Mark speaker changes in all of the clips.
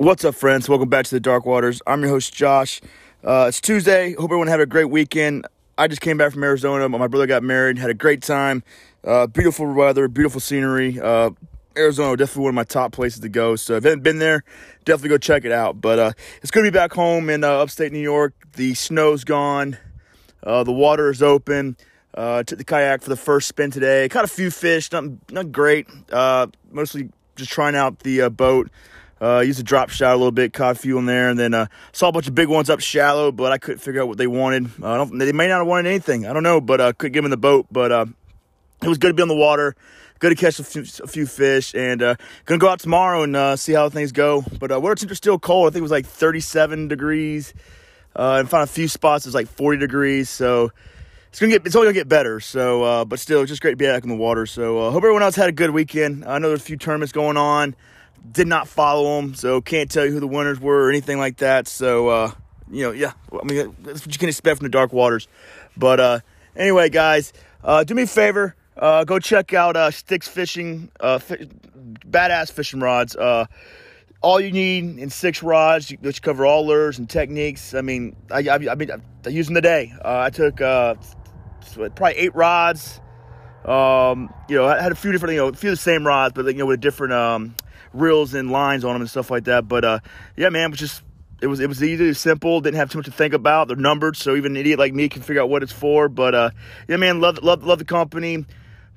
Speaker 1: What's up, friends? Welcome back to the Dark Waters. I'm your host, Josh. Uh, it's Tuesday. Hope everyone had a great weekend. I just came back from Arizona. My brother got married. Had a great time. Uh, beautiful weather, beautiful scenery. Uh, Arizona definitely one of my top places to go. So if you haven't been there, definitely go check it out. But uh, it's good to be back home in uh, upstate New York. The snow's gone. Uh, the water is open. Took the kayak for the first spin today. Caught a few fish. Not not great. Mostly just trying out the boat. Uh, used a drop shot a little bit, caught a few in there, and then uh, saw a bunch of big ones up shallow, but I couldn't figure out what they wanted. Uh, they may not have wanted anything. I don't know, but uh, couldn't get them in the boat. But uh, it was good to be on the water, good to catch a few, a few fish, and uh, gonna go out tomorrow and uh, see how things go. But uh, water temperature's still cold. I think it was like 37 degrees, and found a few spots it was like 40 degrees. So it's gonna get it's only gonna get better. So, uh, but still, just great to be back in the water. So, uh, hope everyone else had a good weekend. I know there's a few tournaments going on. Did not follow them, so can't tell you who the winners were or anything like that. So, uh, you know, yeah, I mean that's what you can expect from the dark waters. But uh, anyway, guys, uh, do me a favor. Uh, go check out uh, Sticks Fishing, uh, fi- badass fishing rods. Uh, all you need in six rods, which cover all lures and techniques. I mean, I, I, I mean, I use them today. Uh, I took uh, probably eight rods. Um, you know, I had a few different, you know, a few of the same rods, but you know, with a different um, reels and lines on them and stuff like that. But uh, yeah, man, it was just it was it was easy, simple, didn't have too much to think about. They're numbered, so even an idiot like me can figure out what it's for. But uh, yeah, man, love love love the company.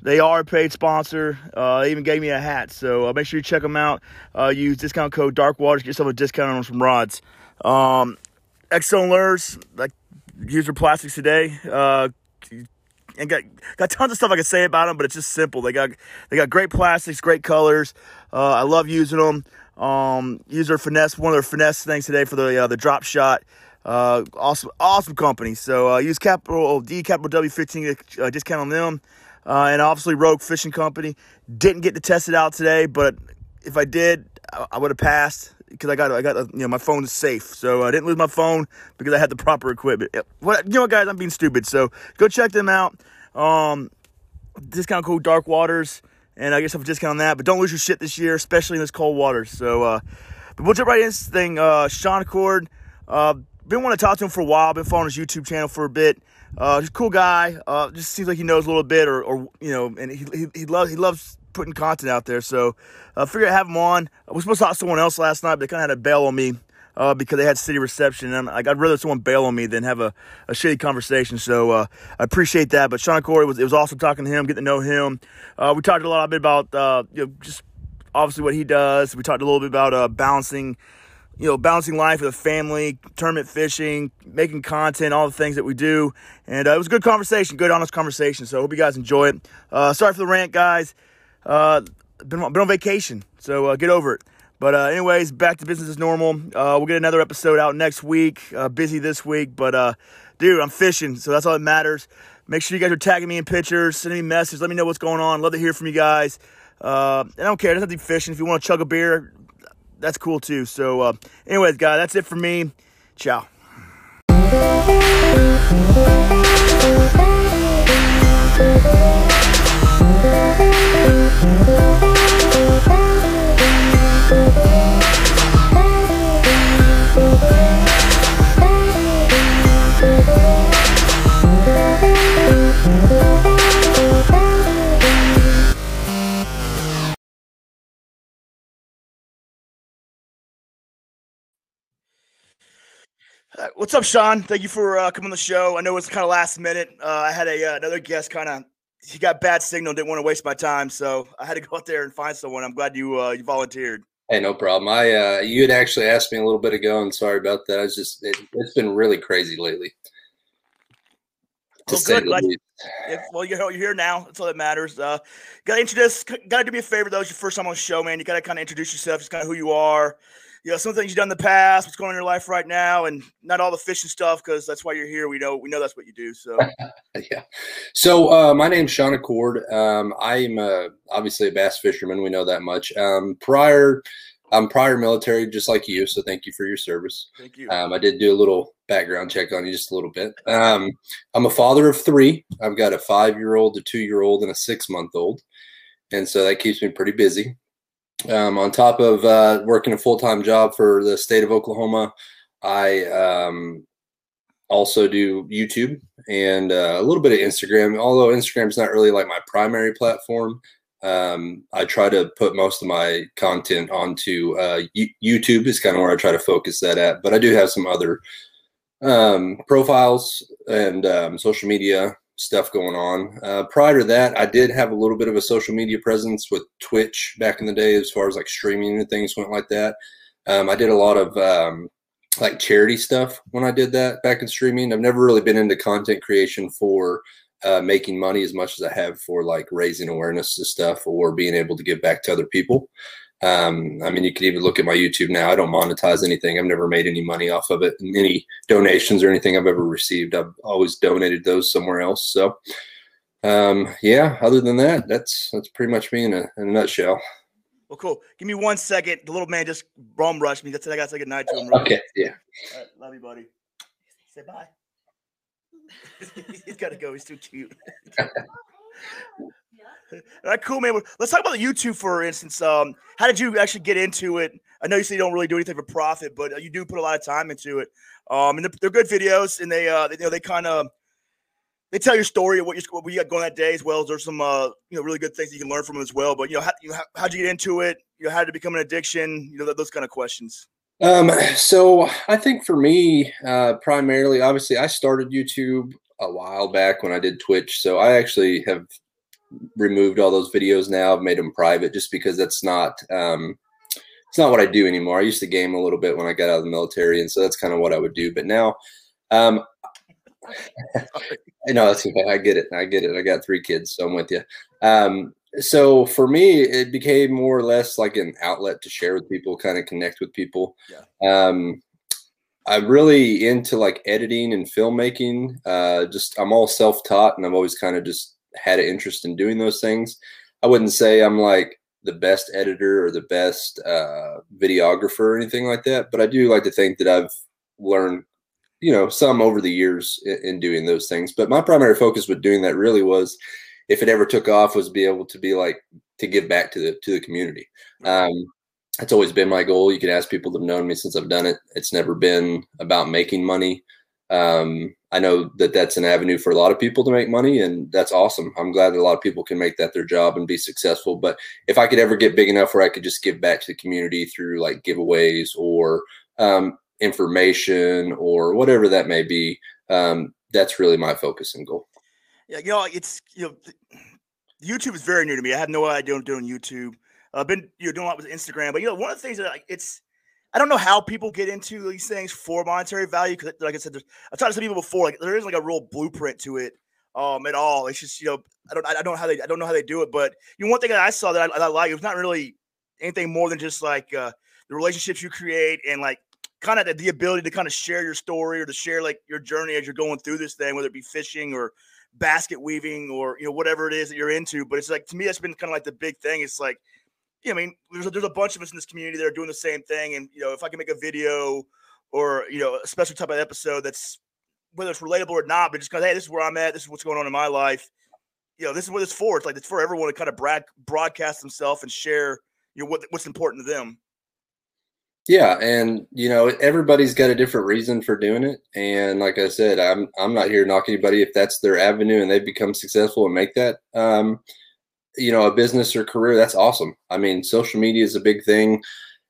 Speaker 1: They are a paid sponsor. Uh, they even gave me a hat, so uh, make sure you check them out. Uh, use discount code Dark Waters, get yourself a discount on some rods. Um, X Zone lures, like use their plastics today. Uh, and got got tons of stuff I can say about them, but it's just simple. They got they got great plastics, great colors. Uh, I love using them. Um, use their finesse, one of their finesse things today for the uh, the drop shot. Uh, awesome, awesome company. So uh, use capital D capital W fifteen uh, discount on them. Uh, and obviously Rogue Fishing Company didn't get to test it out today, but if I did, I, I would have passed because I got I got you know my phone is safe, so I didn't lose my phone because I had the proper equipment. What you know, guys, I'm being stupid. So go check them out. Um, discount code Dark Waters, and I guess I have a discount on that. But don't lose your shit this year, especially in this cold water. So, uh, but we'll jump right into this thing. Uh, Sean Acord, uh, been wanting to talk to him for a while. Been following his YouTube channel for a bit. Uh, just cool guy. Uh, just seems like he knows a little bit, or, or you know, and he he, he loves he loves putting content out there. So, uh, figured I'd have him on. I was supposed to talk to someone else last night, but they kind of had a bail on me. Uh, because they had city reception. And like, I'd rather someone bail on me than have a, a shitty conversation. So uh, I appreciate that. But Sean Corey was it was awesome talking to him, getting to know him. Uh, we talked a lot a bit about uh, you know just obviously what he does. We talked a little bit about uh, balancing you know, balancing life with a family, tournament fishing, making content, all the things that we do. And it was a good conversation, good, honest conversation. So I hope you guys enjoy it. Sorry for the rant, guys. Uh, been, been on vacation, so uh, get over it. But uh, anyways, back to business as normal. Uh, we'll get another episode out next week. busy this week, but dude, I'm fishing, so that's all that matters. Make sure you guys are tagging me in pictures, sending me messages, let me know what's going on. Love to hear from you guys. I don't care. It doesn't have to be fishing. If you want to chug a beer, that's cool too. So, uh, anyways, guys, that's it for me. Ciao. What's up, Sean? Thank you for uh, coming on the show. I know it's kind of last minute. Uh, I had a uh, another guest kind of he got bad signal, didn't want to waste my time, so I had to go out there and find someone. I'm glad you uh, you volunteered.
Speaker 2: Hey, no problem. I uh, you had actually asked me a little bit ago, and sorry about that. I was just it, has been really crazy lately.
Speaker 1: Well, good. Like, if, well, you're, you're here now. That's all that matters. Uh, got to introduce. Got to do me a favor though. It's your first time on the show, man. You got to kind of introduce yourself, just kind of who you are you know some things you've done in the past, what's going on in your life right now, and not all the fishing stuff because that's why you're here. We know we know that's what you do. So
Speaker 2: yeah. So uh, my name's Sean Acord. Um, I'm uh, obviously a bass fisherman. We know that much. Um, prior. I'm prior military, just like you. So thank you for your service.
Speaker 1: Thank you.
Speaker 2: Um, I did do a little background check on you just a little bit. Um, I'm a father of three. I've got a five year old, a two year old, and a six month old. And so that keeps me pretty busy. Um, on top of uh, working a full time job for the state of Oklahoma, I um, also do YouTube and uh, a little bit of Instagram. Although Instagram is not really like my primary platform, um, I try to put most of my content onto uh, YouTube. Is kind of where I try to focus that at. But I do have some other um, profiles and um, social media stuff going on. Uh, prior to that, I did have a little bit of a social media presence with Twitch back in the day, as far as like streaming and things went like that. Um, I did a lot of um, like charity stuff when I did that back in streaming. I've never really been into content creation for uh, making money as much as I have for like raising awareness to stuff or being able to give back to other people. Um, I mean, you can even look at my YouTube now. I don't monetize anything. I've never made any money off of it. And any donations or anything I've ever received, I've always donated those somewhere else. So, um, yeah. Other than that, that's that's pretty much me in a, in a nutshell.
Speaker 1: Well, cool. Give me one second. The little man just bum rushed me. That's it. I got to say goodnight to him. Right?
Speaker 2: Okay. Yeah.
Speaker 1: love you, buddy. Say bye. He's got to go. He's too cute. Right, cool, man. Let's talk about the YouTube, for instance. Um, how did you actually get into it? I know you say you don't really do anything for profit, but uh, you do put a lot of time into it. Um, and they're, they're good videos, and they, uh, they, you know, they kind of they tell your story of what you what you got going that day as well as there's some uh you know really good things you can learn from as well. But you know how you know, how, how'd you get into it? You know how did it become an addiction? You know those kind of questions.
Speaker 2: Um, so I think for me, uh, primarily, obviously, I started YouTube a while back when I did Twitch. So I actually have removed all those videos now. I've made them private just because that's not um, it's not what I do anymore. I used to game a little bit when I got out of the military, and so that's kind of what I would do. But now, um, no, that's okay. I get it. I get it. I got three kids, so I'm with you. Um, so for me, it became more or less like an outlet to share with people, kind of connect with people. Yeah. Um, I'm really into like editing and filmmaking. Uh, just I'm all self-taught, and I've always kind of just had an interest in doing those things. I wouldn't say I'm like the best editor or the best uh, videographer or anything like that, but I do like to think that I've learned you know some over the years in, in, doing those things but my primary focus with doing that really was if it ever took off was be able to be like to give back to the to the community. Um that's always been my goal. You can ask people that have known me since i've done it. It's never been about making money. Um i know that that's an avenue for a lot of people to make money and that's awesome i'm glad that a lot of people can make that their job and be successful but if i could ever get big enough where i could just give back to the community through like giveaways or um, information or whatever that may be. Um, that's really my focus and goal.
Speaker 1: Yeah, you know, it's you know, YouTube is very new to me. I have no idea I'm doing YouTube. I've been you know doing a lot with Instagram, but you know, one of the things that I, it's I don't know how people get into these things for monetary value because, like I said, I've talked to some people before. Like there isn't like a real blueprint to it um at all. It's just you know I don't I don't know how they I don't know how they do it, but you know one thing that I saw that I, I like it was not really anything more than just like uh, the relationships you create and like kind of the, the ability to kind of share your story or to share like your journey as you're going through this thing, whether it be fishing or basket weaving or you know whatever it is that you're into. But it's like to me, that's been kind of like the big thing. It's like, yeah, I mean, there's a, there's a bunch of us in this community that are doing the same thing, and you know, if I can make a video or you know a special type of episode that's whether it's relatable or not, but just because hey, this is where I'm at, this is what's going on in my life. You know, this is what it's for. It's like it's for everyone to kind of brag, broadcast themselves and share you know what what's important to them.
Speaker 2: Yeah, and you know everybody's got a different reason for doing it, and like I said, I'm I'm not here to knock anybody if that's their avenue and they've become successful and make that, um, you know, a business or career. That's awesome. I mean, social media is a big thing.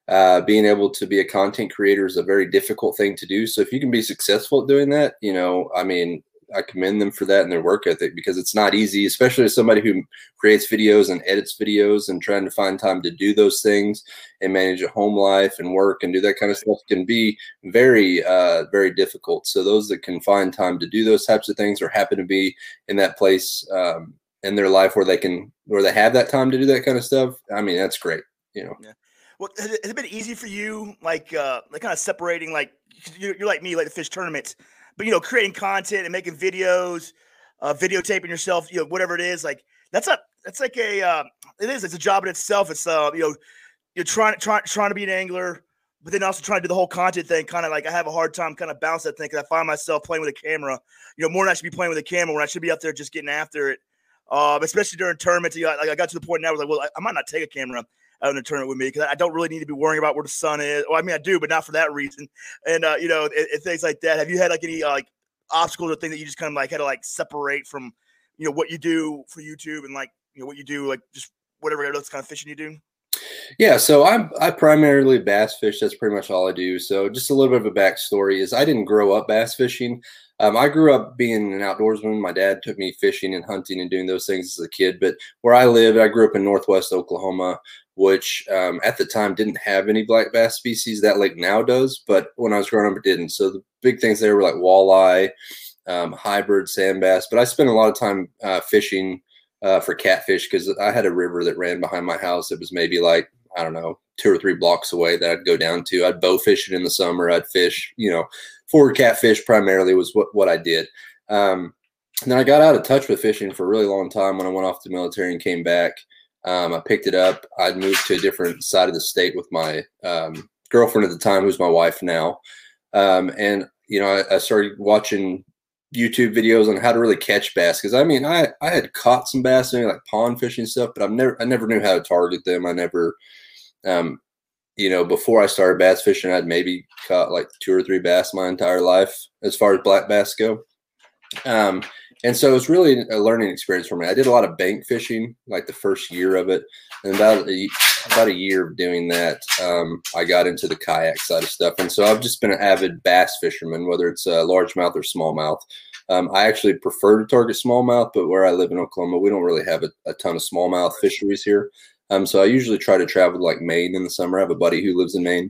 Speaker 2: Uh, being able to be a content creator is a very difficult thing to do. So if you can be successful at doing that, you know, I mean, I commend them for that and their work ethic because it's not easy, especially as somebody who creates videos and edits videos and trying to find time to do those things and manage a home life and work and do that kind of stuff can be very, uh, very difficult. So those that can find time to do those types of things or happen to be in that place um, in their life where they can, where they have that time to do that kind of stuff. I mean, that's great, you know.
Speaker 1: Yeah. Well, has it been easy for you, like, uh, like kind of separating, like, you're, you're like me, like the fish tournaments but you know, creating content and making videos, uh, videotaping yourself, you know, whatever it is, like that's a that's like a uh, it is it's a job in itself. It's uh, you know, you're trying trying trying to be an angler, but then also trying to do the whole content thing. Kind of like I have a hard time kind of balance that thing because I find myself playing with a camera. You know, more than I should be playing with a camera when I should be up there just getting after it. Um, especially during tournaments, you know, like I got to the point now where I was like, well, I, I might not take a camera. out in the tournament with me because I don't really need to be worrying about where the sun is. Well, I mean, I do, but not for that reason. And uh, you know, and things like that. Have you had like any uh, like obstacles or things that you just kind of like had to like separate from, you know, what you do for YouTube and like you know what you do like just whatever else kind of fishing you do?
Speaker 2: Yeah, so I'm I primarily bass fish. That's pretty much all I do. So just a little bit of a backstory is I didn't grow up bass fishing. Um, I grew up being an outdoorsman. My dad took me fishing and hunting and doing those things as a kid. But where I lived, I grew up in Northwest Oklahoma, which um, at the time didn't have any black bass species. That lake now does, but when I was growing up, it didn't. So the big things there were like walleye, um, hybrid sand bass. But I spent a lot of time uh, fishing uh, for catfish because I had a river that ran behind my house. It was maybe like I don't know two or three blocks away that I'd go down to. I'd bow fish it in the summer. I'd fish, you know, for catfish primarily was what what I did. Um, and then I got out of touch with fishing for a really long time when I went off the military and came back. Um, I picked it up. I'd moved to a different side of the state with my um, girlfriend at the time, who's my wife now. Um, and you know, I, I, started watching YouTube videos on how to really catch bass because I mean I I had caught some bass maybe like pond fishing stuff, but I've never I never knew how to target them. I never um you know before I started bass fishing I'd maybe caught like two or three bass my entire life as far as black bass go. Um and so it was really a learning experience for me. I did a lot of bank fishing like the first year of it, and about a, about a year of doing that, um, I got into the kayak side of stuff. And so I've just been an avid bass fisherman, whether it's a largemouth or smallmouth. Um, I actually prefer to target smallmouth, but where I live in Oklahoma, we don't really have a, a ton of smallmouth fisheries here. Um, so I usually try to travel to like Maine in the summer. I have a buddy who lives in Maine,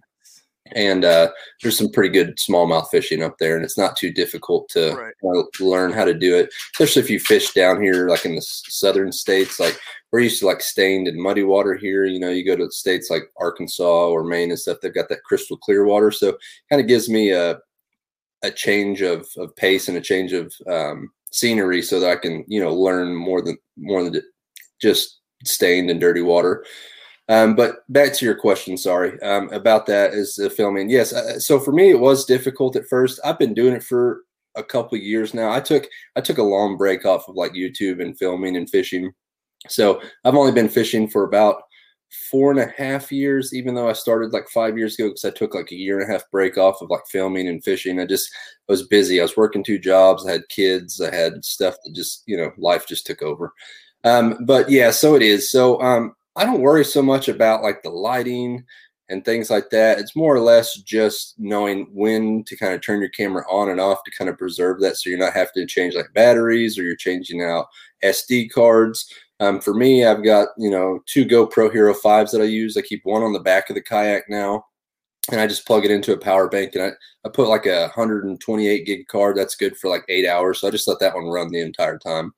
Speaker 2: and uh, there's some pretty good smallmouth fishing up there, and it's not too difficult to right. uh, learn how to do it. Especially if you fish down here, like in the southern states, like we're used to like stained and muddy water here. You know, you go to states like Arkansas or Maine and stuff; they've got that crystal clear water, so kind of gives me a a change of of pace and a change of um, scenery, so that I can you know learn more than more than just stained and dirty water. Um, but back to your question, sorry, um, about that is the filming. Yes, uh, so for me it was difficult at first. I've been doing it for a couple years now. I took I took a long break off of like YouTube and filming and fishing. So I've only been fishing for about four and a half years, even though I started like five years ago because I took like a year and a half break off of like filming and fishing. I just I was busy. I was working two jobs. I had kids. I had stuff that just you know life just took over. Um, but yeah, so it is. So um, I don't worry so much about like the lighting and things like that. It's more or less just knowing when to kind of turn your camera on and off to kind of preserve that so you're not having to change like batteries or you're changing out SD cards. Um, for me, I've got, you know, two GoPro Hero 5s that I use. I keep one on the back of the kayak now and I just plug it into a power bank and I, I put like a 128 gig card. That's good for like eight hours. So I just let that one run the entire time.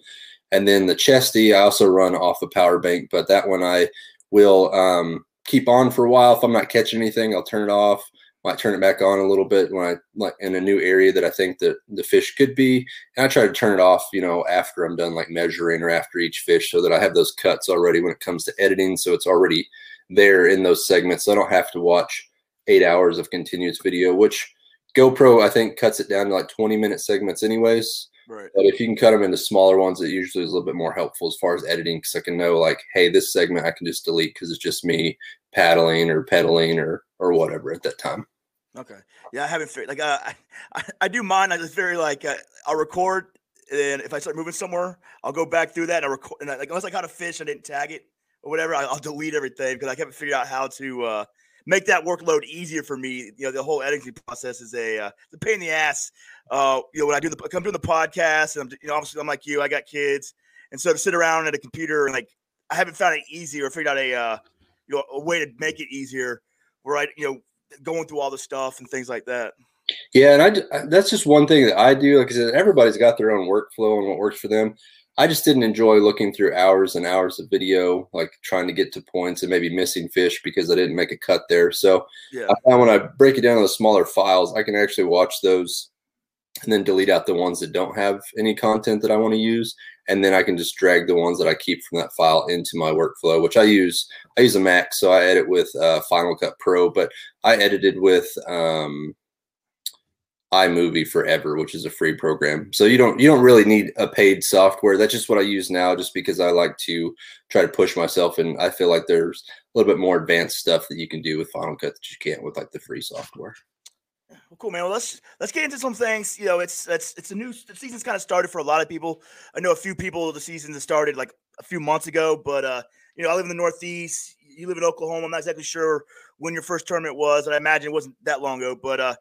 Speaker 2: And then the chesty, I also run off a power bank, but that one I will um, keep on for a while. If I'm not catching anything, I'll turn it off. Might turn it back on a little bit when I like in a new area that I think that the fish could be. And I try to turn it off, you know, after I'm done like measuring or after each fish so that I have those cuts already when it comes to editing. So it's already there in those segments. So I don't have to watch eight hours of continuous video, which GoPro I think cuts it down to like 20 minute segments anyways. Right. But if you can cut them into smaller ones, it usually is a little bit more helpful as far as editing because I can know like, hey, this segment I can just delete because it's just me paddling or pedaling or or whatever at that time.
Speaker 1: Okay. Yeah, I haven't figured like uh, I, I do mine. I just very like uh, I'll record and if I start moving somewhere, I'll go back through that and I record. And I, like unless I caught a fish, I didn't tag it or whatever, I, will delete everything because I haven't figured out how to uh, make that workload easier for me. You know, the whole editing process is a uh, a pain in the ass. Uh, you know, when I do the I'm doing the podcast, and I'm you know obviously I'm like you, I got kids, and so to sit around at a computer and like I haven't found it easy or figured out a uh, you know a way to make it easier. Where I you know going through all the stuff and things like that.
Speaker 2: Yeah, and I that's just one thing that I do. Said, everybody's got their own workflow and what works for them. I just didn't enjoy looking through hours and hours of video, like trying to get to points and maybe missing fish because I didn't make a cut there. So yeah. I found when I break it down into smaller files, I can actually watch those and then delete out the ones that don't have any content that I want to use. And then I can just drag the ones that I keep from that file into my workflow, which I use. I use a Mac, so I edit with uh, Final Cut Pro, but I edited with um, iMovie forever, which is a free program. So you don't you don't really need a paid software. That's just what I use now, just because I like to try to push myself, and I feel like there's a little bit more advanced stuff that you can do with Final Cut that you can't with like the free software.
Speaker 1: Well, cool, man. Well, let's let's get into some things. You know, it's it's it's a new the season's kind of started for a lot of people. I know a few people the season has started like a few months ago, but uh, you know, I live in the Northeast. You live in Oklahoma. I'm not exactly sure when your first tournament was, and I imagine it wasn't that long ago. But uh,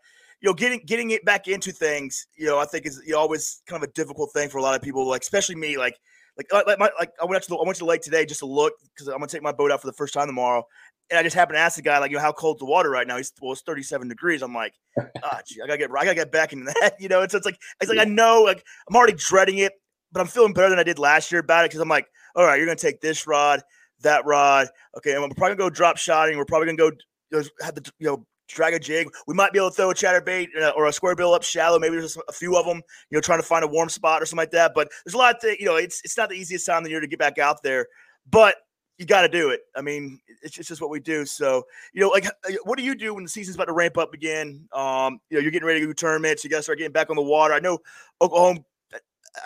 Speaker 1: you know, getting getting it back into things, you know, I think is you know, always kind of a difficult thing for a lot of people, like especially me. Like, like, like, my, like I went out to the, I went to the lake today just to look because I'm gonna take my boat out for the first time tomorrow, and I just happened to ask the guy like, you know, how cold's the water right now? He's well, it's 37 degrees. I'm like, ah, gee, I gotta get, I gotta get back into that. You know, it's, it's like, it's like I know, like I'm already dreading it, but I'm feeling better than I did last year about it because I'm like, all right, you're gonna take this rod, that rod, okay, and we're probably gonna go drop shotting. We're probably gonna go have the you know drag a jig. We might be able to throw a chatterbait uh, or a square bill up shallow. Maybe there's a few of them, you know, trying to find a warm spot or something like that. But there's a lot of things, you know, it's it's not the easiest time of the year to get back out there, but you got to do it. I mean, it's just, what we do. So, you know, like, what do you do when the season's about to ramp up again? Um, you know, you're getting ready to do tournaments. You got to start getting back on the water. I know Oklahoma. Uh,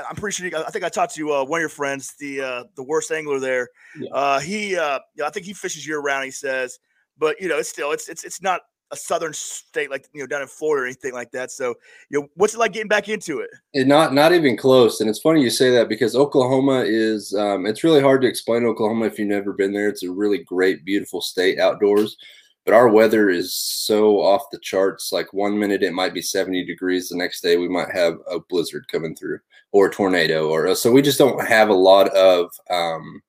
Speaker 1: I'm pretty sure. You, I think I talked to uh, one of your friends, the uh, the worst angler there. Yeah. Uh, he, uh, I think he fishes year round. He says, but you know, it's still it's it's it's not a southern state like you know down in Florida or anything like that. So, you know, what's it like getting back into it?
Speaker 2: And not not even close. And it's funny you say that because Oklahoma is um, it's really hard to explain Oklahoma if you've never been there. It's a really great, beautiful state outdoors. But our weather is so off the charts. Like one minute it might be 70 degrees, the next day we might have a blizzard coming through or a tornado, or so we just don't have a lot of um,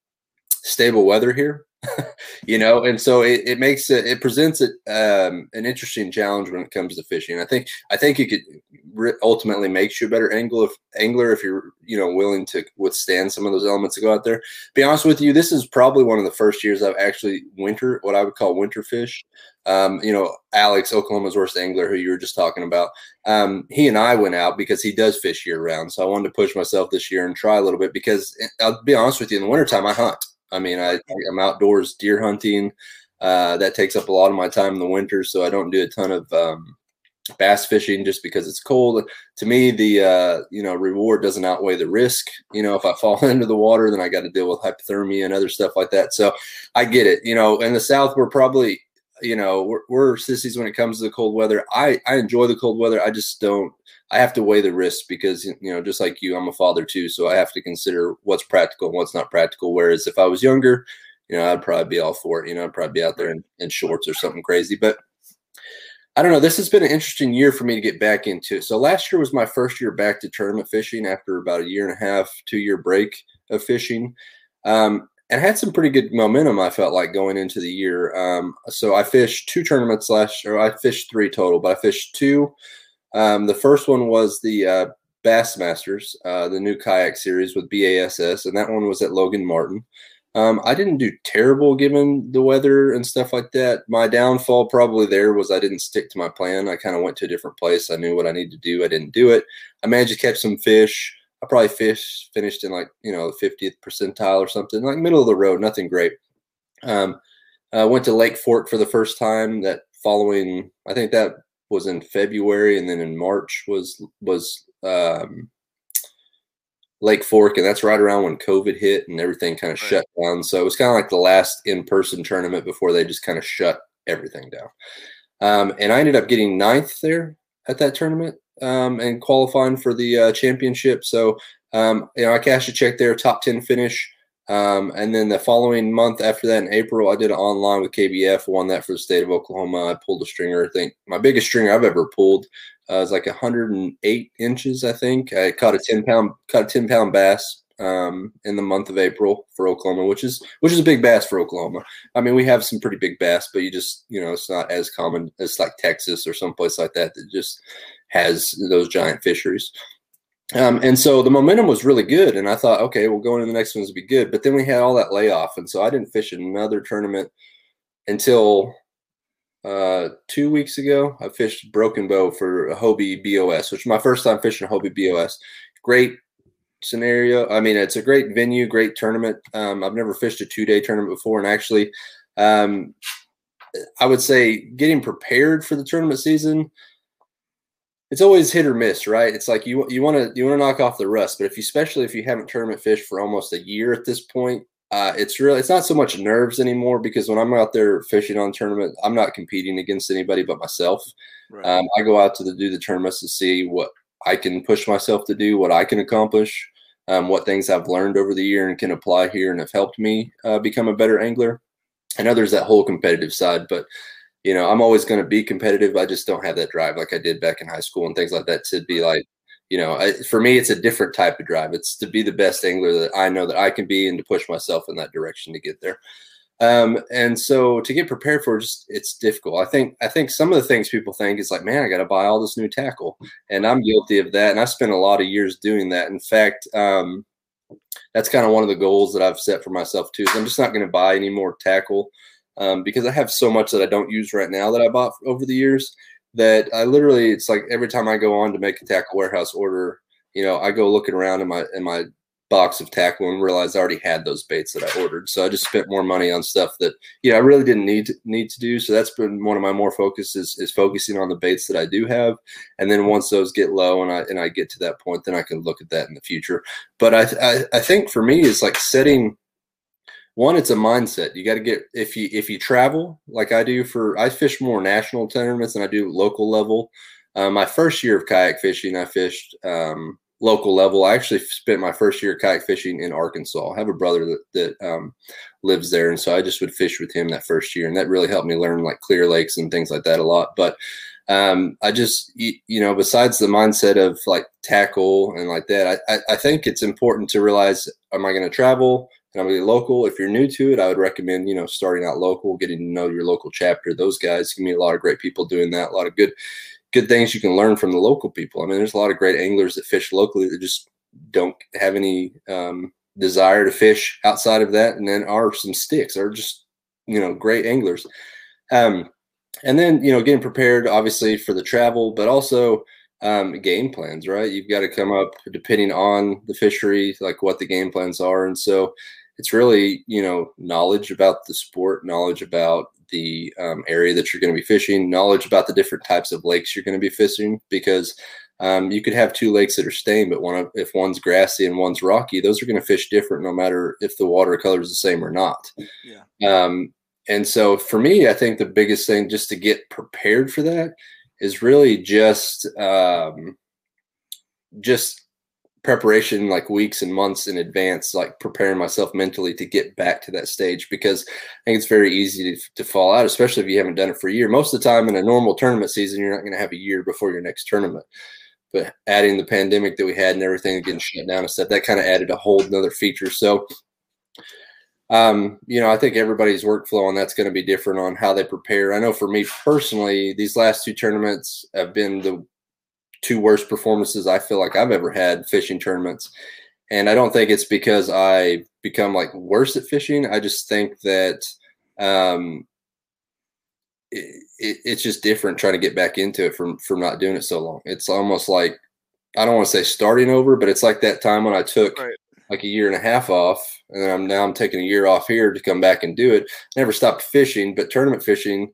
Speaker 2: stable weather here. you know, and so it, it makes it it presents it um, an interesting challenge when it comes to fishing. I think I think it could ultimately makes you a better angler if, angler if you're you know willing to withstand some of those elements to go out there. Be honest with you, this is probably one of the first years I've actually winter what I would call winter fish. Um, you know, Alex, Oklahoma's worst angler, who you were just talking about, um, he and I went out because he does fish year round. So I wanted to push myself this year and try a little bit because eh, I'll be honest with you, in the wintertime I hunt. I mean, I, I'm outdoors deer hunting. Uh, that takes up a lot of my time in the winter, so I don't do a ton of um, bass fishing just because it's cold. To me, the uh, you know reward doesn't outweigh the risk. You know, if I fall into the water, then I got to deal with hypothermia and other stuff like that. So I get it. You know, in the South, we're probably you know we're, we're sissies when it comes to the cold weather. I I enjoy the cold weather. I just don't I have to weigh the risks because you know, just like you, I'm a father too, so I have to consider what's practical and what's not practical. Whereas if I was younger, you know, I'd probably be all for it. You know, I'd probably be out there in, in shorts or something crazy. But I don't know. This has been an interesting year for me to get back into. So last year was my first year back to tournament fishing after about a year and a half, two year break of fishing. Um, and had some pretty good momentum. I felt like going into the year. Um, so I fished two tournaments last year. I fished three total, but I fished two um, the first one was the uh, Bassmasters, uh, the new kayak series with BASS, and that one was at Logan Martin. Um, I didn't do terrible given the weather and stuff like that. My downfall probably there was I didn't stick to my plan. I kind of went to a different place. I knew what I needed to do. I didn't do it. I managed to catch some fish. I probably fish finished in like you know the 50th percentile or something, like middle of the road, nothing great. Um, I went to Lake Fork for the first time. That following, I think that was in February, and then in March was was um, Lake Fork, and that's right around when COVID hit and everything kind of right. shut down. So it was kind of like the last in person tournament before they just kind of shut everything down. Um, and I ended up getting ninth there at that tournament um, and qualifying for the uh, championship. So um, you know, I cashed a check there, top ten finish. Um, and then the following month after that, in April, I did it online with KBF, won that for the state of Oklahoma. I pulled a stringer. I think my biggest stringer I've ever pulled uh, was like 108 inches. I think I caught a 10 pound, caught a 10 pound bass um, in the month of April for Oklahoma, which is which is a big bass for Oklahoma. I mean, we have some pretty big bass, but you just you know it's not as common as like Texas or someplace like that that just has those giant fisheries. Um, and so the momentum was really good. And I thought, okay, well, going to the next ones would be good. But then we had all that layoff. And so I didn't fish another tournament until uh, two weeks ago. I fished Broken Bow for Hobie BOS, which is my first time fishing Hobie BOS. Great scenario. I mean, it's a great venue, great tournament. Um, I've never fished a two day tournament before. And actually, um, I would say getting prepared for the tournament season it's always hit or miss, right? It's like you you want to you want to knock off the rust, but if you especially if you haven't tournament fished for almost a year at this point, uh, it's really it's not so much nerves anymore because when I'm out there fishing on tournament, I'm not competing against anybody but myself. Right. Um, I go out to the, do the tournaments to see what I can push myself to do, what I can accomplish, um, what things I've learned over the year and can apply here and have helped me uh, become a better angler. I know there's that whole competitive side, but you know, I'm always going to be competitive. I just don't have that drive like I did back in high school and things like that to be like, you know, I, for me, it's a different type of drive. It's to be the best angler that I know that I can be and to push myself in that direction to get there. Um, and so to get prepared for just it's difficult. I think I think some of the things people think is like, man, I got to buy all this new tackle, and I'm guilty of that. And I spent a lot of years doing that. In fact, um, that's kind of one of the goals that I've set for myself too. Is I'm just not going to buy any more tackle um, because I have so much that I don't use right now that I bought over the years that I literally it's like every time I go on to make a tackle warehouse order, you know, I go looking around in my in my box of tackle and realize I already had those baits that I ordered. So I just spent more money on stuff that you know I really didn't need to, need to do. So that's been one of my more focuses is focusing on the baits that I do have, and then once those get low and I and I get to that point, then I can look at that in the future. But I I, I think for me is like setting one it's a mindset. You got to get if you if you travel like i do for i fish more national tournaments than i do local level. Uh, my first year of kayak fishing i fished um, local level. I actually spent my first year kayak fishing in arkansas. I have a brother that, that um, lives there and so i just would fish with him that first year and that really helped me learn like clear lakes and things like that a lot. But um, I just, you know, besides the mindset of like tackle and like that, I, I think it's important to realize, am I going to travel? And I'm to be local. If you're new to it, I would recommend, you know, starting out local, getting to know your local chapter. Those guys can meet a lot of great people doing that. A lot of good, good things you can learn from the local people. I mean, there's a lot of great anglers that fish locally that just don't have any um, desire to fish outside of that. And then are some sticks are just, you know, great anglers. Um, and then, you know, getting prepared obviously for the travel, but also, um, game plans, right? You've got to come up depending on the fishery, like what the game plans are. And so it's really you know knowledge about the sport knowledge about the um, area that you're going to be fishing knowledge about the different types of lakes you're going to be fishing because um, you could have two lakes that are staying but one of, if one's grassy and one's rocky those are going to fish different no matter if the water color is the same or not yeah. um, and so for me i think the biggest thing just to get prepared for that is really just um, just preparation like weeks and months in advance like preparing myself mentally to get back to that stage because i think it's very easy to, to fall out especially if you haven't done it for a year. Most of the time in a normal tournament season you're not going to have a year before your next tournament. But adding the pandemic that we had and everything getting shut down and stuff that kind of added a whole another feature. So um, you know, I think everybody's workflow on that's going to be different on how they prepare. I know for me personally, these last two tournaments have been the two worst performances I feel like I've ever had fishing tournaments. And I don't think it's because I become like worse at fishing. I just think that um, it, it, it's just different trying to get back into it from from not doing it so long. It's almost like I don't want to say starting over, but it's like that time when I took right. like a year and a half off, and I'm now I'm taking a year off here to come back and do it. Never stopped fishing, but tournament fishing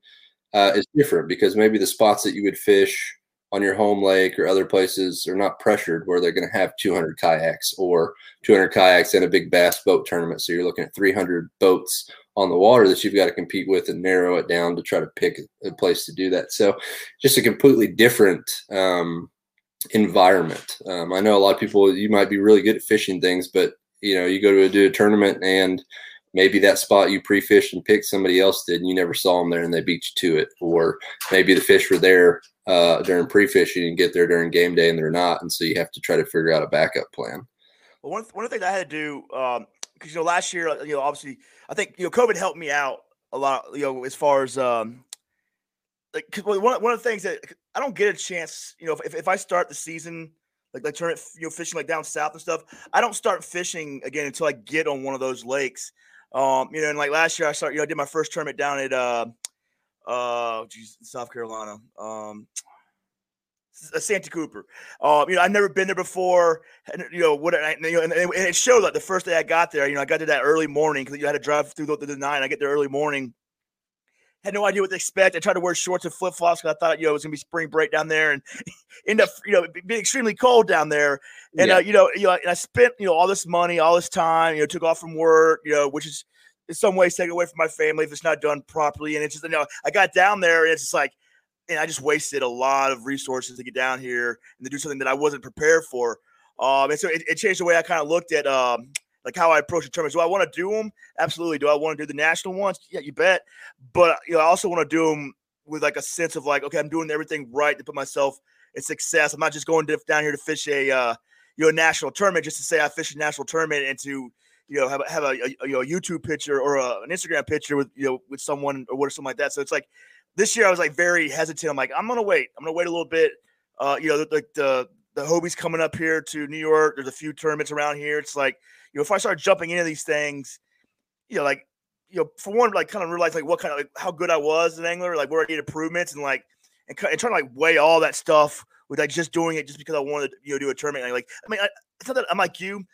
Speaker 2: uh, is different because maybe the spots that you would fish on your home lake or other places are not pressured where they're going to have 200 kayaks or 200 kayaks in a big bass boat tournament. So you're looking at 300 boats on the water that you've got to compete with and narrow it down to try to pick a place to do that. So just a completely different um, environment. Um, I know a lot of people, you might be really good at fishing things, but you know, you go to a, do a tournament and maybe that spot you pre-fished and picked somebody else did and you never saw them there and they beat you to it or maybe the fish were there uh, during pre-fishing and get there during game day and they're not, and so you have to try to figure out a backup plan.
Speaker 1: Well, one one of the things I had to do because um, you know last year, you know, obviously, I think you know COVID helped me out a lot. You know, as far as um, like one one of the things that I don't get a chance, you know, if, if I start the season like like turn it, you know, fishing like down south and stuff, I don't start fishing again until I get on one of those lakes. Um, you know, and like last year, I started, you know, I did my first tournament down at uh, uh, geez, South Carolina. Um, Santee Cooper. Um, you know, I've never been there before, and you know what, I, you know, and, and, it showed like the first day I got there. You know, I got there that early morning because you had to drive through the, the night. I get there early morning, had no idea what to expect. I tried to wear shorts and flip flops because I thought you know it was gonna be spring break down there, and end up you know being extremely cold down there. And yeah. uh, you know, you know, and I spent you know all this money, all this time, you know, took off from work, you know, which is in some ways taken away from my family if it's not done properly. And it's just you know, I got down there and it's just like, and I just wasted a lot of resources to get down here and to do something that I wasn't prepared for. Um, and so it, it changed the way I kind of looked at um like how I approach the tournaments. Do I want to do them? Absolutely. Do I want to do the national ones? Yeah, you bet. But you know, I also want to do them with like a sense of like, okay, I'm doing everything right to put myself in success. I'm not just going to, down here to fish a uh, you know national tournament just to say I fished a national tournament and to you know have a, have a, a you know YouTube picture or a, an Instagram picture with you know with someone or what or something like that. So it's like this year I was like very hesitant. I'm like I'm gonna wait. I'm gonna wait a little bit. Uh, you know, the the the Hobie's coming up here to New York. There's a few tournaments around here. It's like you know, if I start jumping into these things, you know, like, you know, for one, like kind of realize like what kind of like how good I was as an angler, like where I need improvements and like and, and trying to like weigh all that stuff with like just doing it just because I wanted to, you know, do a tournament. Like, I mean, I, it's not that I'm like you.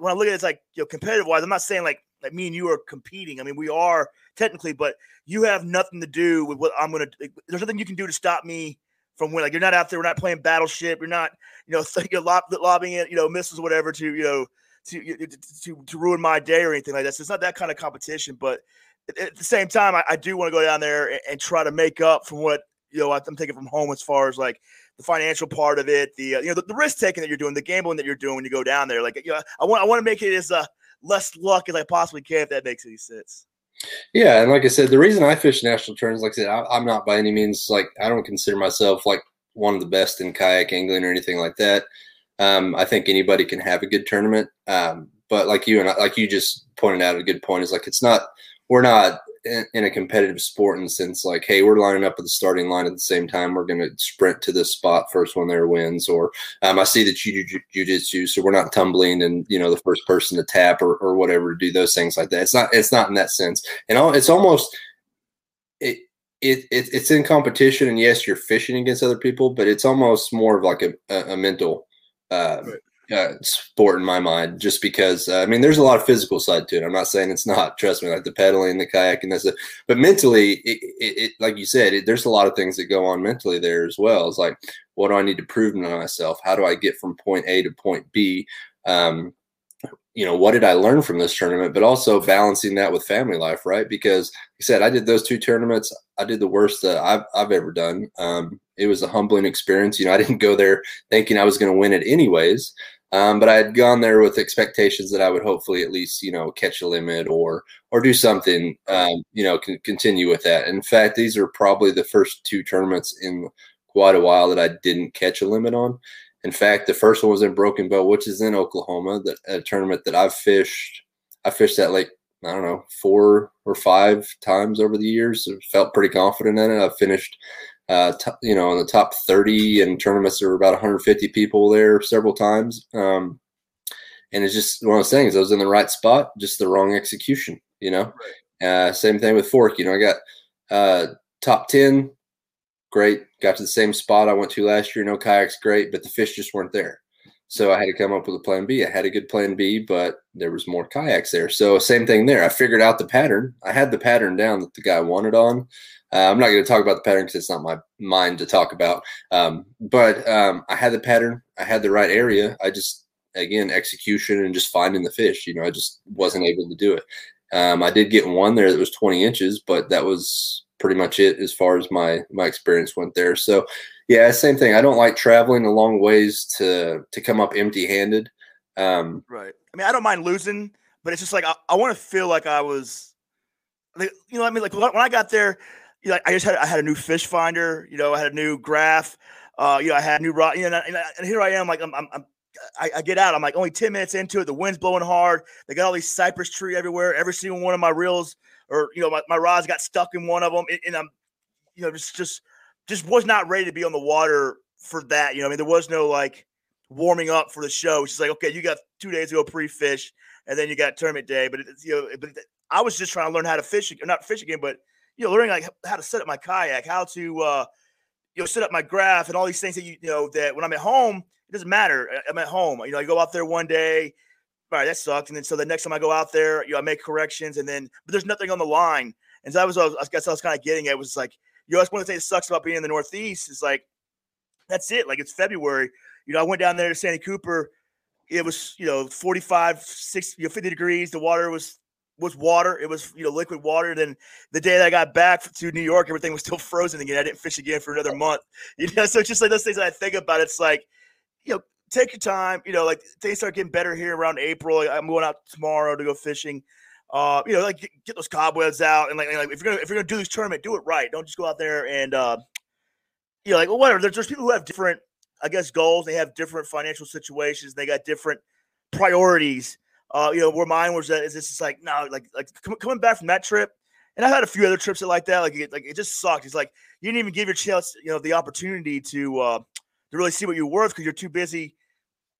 Speaker 1: When I look at it, it's like, you know, competitive wise, I'm not saying like like me and you are competing. I mean, we are technically, but you have nothing to do with what I'm going to. There's nothing you can do to stop me from winning. Like you're not out there. We're not playing battleship. You're not, you know, you're lob, lobbing it, you know, missiles, whatever, to you know, to to to ruin my day or anything like that. So it's not that kind of competition, but at the same time, I, I do want to go down there and, and, try to make up from what you know I'm taking from home as far as like the financial part of it, the uh, you know the, the risk taking that you're doing, the gambling that you're doing when you go down there. Like you know, I want I want to make it as uh, less luck as I possibly can, if that makes any sense.
Speaker 2: Yeah, and like I said, the reason I fish national tournaments, like I said, I, I'm not by any means like I don't consider myself like one of the best in kayak angling or anything like that. Um, I think anybody can have a good tournament. Um, but like you and I, like you just pointed out, a good point is like it's not we're not in, in, a competitive sport in the sense like, hey, we're lining up at the starting line at the same time. We're going to sprint to this spot first one there wins. Or um, I see that you do jujitsu, so we're not tumbling and you know the first person to tap or, or whatever to do those things like that. It's not it's not in that sense, and all, it's almost it it, it, it's in competition and yes you're fishing against other people but it's almost more of like a, a, a mental uh, uh, sport in my mind, just because uh, I mean, there's a lot of physical side to it. I'm not saying it's not. Trust me, like the pedaling, the kayaking, that's it. But mentally, it, it, it like you said, it, there's a lot of things that go on mentally there as well. It's like, what do I need to prove to myself? How do I get from point A to point B? Um, you know, what did I learn from this tournament? But also balancing that with family life, right? Because like I said, I did those two tournaments. I did the worst that I've I've ever done. Um, it was a humbling experience. You know, I didn't go there thinking I was going to win it anyways. Um, but I had gone there with expectations that I would hopefully at least, you know, catch a limit or or do something, um, you know, continue with that. In fact, these are probably the first two tournaments in quite a while that I didn't catch a limit on. In fact, the first one was in Broken Bow, which is in Oklahoma, that a tournament that I've fished. I fished that like I don't know four or five times over the years. And felt pretty confident in it. I've finished uh, t- you know, in the top 30 and tournaments there were about 150 people there several times. Um, and it's just one of those things. I was in the right spot, just the wrong execution, you know. Uh, same thing with fork. You know, I got uh, top 10, great. Got to the same spot I went to last year. No kayaks, great, but the fish just weren't there. So I had to come up with a plan B. I had a good plan B, but there was more kayaks there. So same thing there. I figured out the pattern. I had the pattern down that the guy wanted on. Uh, I'm not going to talk about the pattern because it's not my mind to talk about. Um, but um, I had the pattern. I had the right area. I just, again, execution and just finding the fish. You know, I just wasn't able to do it. Um, I did get one there that was 20 inches, but that was pretty much it as far as my my experience went there. So, yeah, same thing. I don't like traveling a long ways to to come up empty handed. Um,
Speaker 1: right. I mean, I don't mind losing, but it's just like I, I want to feel like I was, like, you know, I mean, like when I got there, you know, I just had I had a new fish finder, you know, I had a new graph, uh, you know, I had new rod, you know, and, and here I am, like I'm, I'm, I'm I, I, get out. I'm like only 10 minutes into it. The wind's blowing hard. They got all these cypress tree everywhere. Every single one of my reels or, you know, my, my rods got stuck in one of them. And, and I'm, you know, just, just, just was not ready to be on the water for that. You know, I mean, there was no like warming up for the show. Just like, okay, you got two days to go pre-fish and then you got tournament day. But, you know, but I was just trying to learn how to fish, not fish again, but you know, learning like how to set up my kayak, how to uh, you know set up my graph, and all these things that you, you know that when I'm at home, it doesn't matter. I'm at home. You know, I go out there one day, all right, that sucked, and then so the next time I go out there, you know, I make corrections, and then but there's nothing on the line. And so that was, I guess I was kind of getting at was like, you know, that's one of the things that sucks about being in the Northeast is like, that's it. Like it's February. You know, I went down there to Santee Cooper. It was, you know, 45, 60, you know, 50 degrees. The water was was water. It was, you know, liquid water. Then the day that I got back to New York, everything was still frozen again. I didn't fish again for another month. You know, so it's just like those things that I think about. It's like, you know, take your time. You know, like things start getting better here around April. I'm going out tomorrow to go fishing. Uh, you know, like get, get those cobwebs out and like, like, if you're gonna if you're gonna do this tournament, do it right. Don't just go out there and uh, you know, like well, whatever. There's, there's people who have different, I guess, goals. They have different financial situations. They got different priorities. Uh, you know, where mine was that is this is like no, like like coming back from that trip, and I had a few other trips that like that. Like it, like it just sucked. It's like you didn't even give your chance, you know, the opportunity to uh to really see what you're worth because you're too busy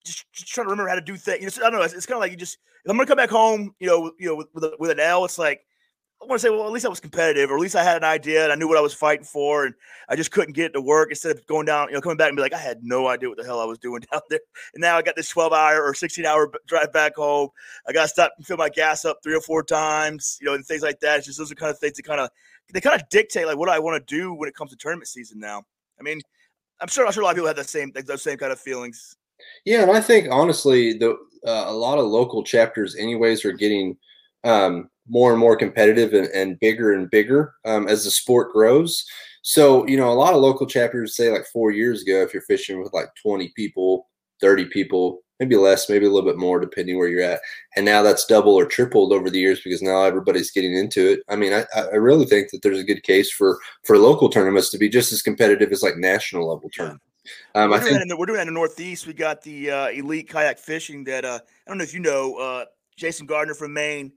Speaker 1: just, just, trying to remember how to do things. You know, I don't know. It's, it's kind of like you just. If I'm gonna come back home, you know, you know, with with, with an L, it's like I want to say, well, at least I was competitive, or at least I had an idea and I knew what I was fighting for, and I just couldn't get it to work. Instead of going down, you know, coming back and be like, I had no idea what the hell I was doing down there, and now I got this 12 hour or 16 hour drive back home. I got to stop and fill my gas up three or four times, you know, and things like that. It's just those are kind of things that kind of they kind of dictate like what I want to do when it comes to tournament season. Now, I mean, I'm sure I'm sure a lot of people have the same those same kind of feelings.
Speaker 2: Yeah, and I think honestly, the uh, a lot of local chapters, anyways, are getting um, more and more competitive and, and bigger and bigger um, as the sport grows. So, you know, a lot of local chapters say like four years ago, if you're fishing with like 20 people, 30 people, maybe less, maybe a little bit more, depending where you're at. And now that's double or tripled over the years because now everybody's getting into it. I mean, I, I really think that there's a good case for for local tournaments to be just as competitive as like national level tournaments.
Speaker 1: Um, we're, I doing think the, we're doing that in the Northeast. We got the uh, elite kayak fishing that uh, I don't know if you know uh, Jason Gardner from Maine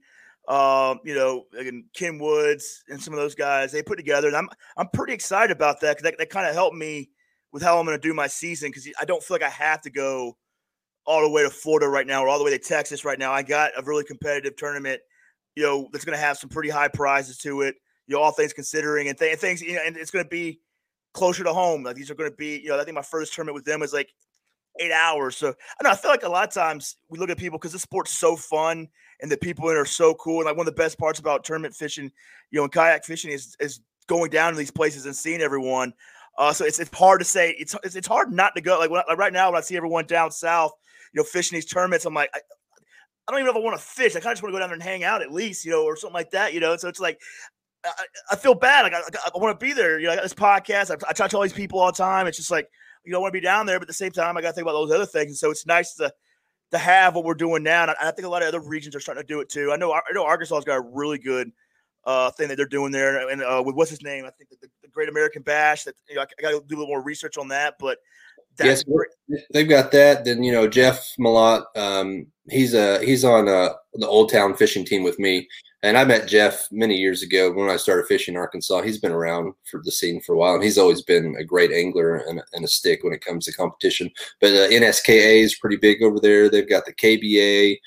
Speaker 1: um, you know, and Kim Woods and some of those guys they put together. And I'm I'm pretty excited about that because that, that kind of helped me with how I'm going to do my season because I don't feel like I have to go all the way to Florida right now or all the way to Texas right now. I got a really competitive tournament, you know, that's going to have some pretty high prizes to it. You know, all things considering, and, th- things, you know, and it's going to be closer to home. Like these are going to be, you know, I think my first tournament with them was like eight hours. So I know I feel like a lot of times we look at people because the sport's so fun and the people in it are so cool. And like one of the best parts about tournament fishing, you know, and kayak fishing is is going down to these places and seeing everyone. Uh, so it's, it's hard to say. It's, it's, it's hard not to go. Like, when, like right now, when I see everyone down south, you know, fishing these tournaments, I'm like, I, I don't even know if I want to fish. I kind of just want to go down there and hang out at least, you know, or something like that, you know. So it's like I, I feel bad. Like I, I, I want to be there. You know, I got this podcast. I, I talk to all these people all the time. It's just like you don't want to be down there, but at the same time, I got to think about those other things. And so it's nice to to have what we're doing now. And I, think a lot of other regions are starting to do it too. I know I know Arkansas's got a really good uh, thing that they're doing there, and uh, with what's his name? I think the, the Great American Bash. That you know, I, I got to do a little more research on that, but
Speaker 2: yes, great. they've got that. Then you know Jeff Malott, um, he's a he's on uh, the Old Town fishing team with me, and I met Jeff many years ago when I started fishing in Arkansas. He's been around for the scene for a while, and he's always been a great angler and, and a stick when it comes to competition. But uh, NSKA is pretty big over there. They've got the KBA.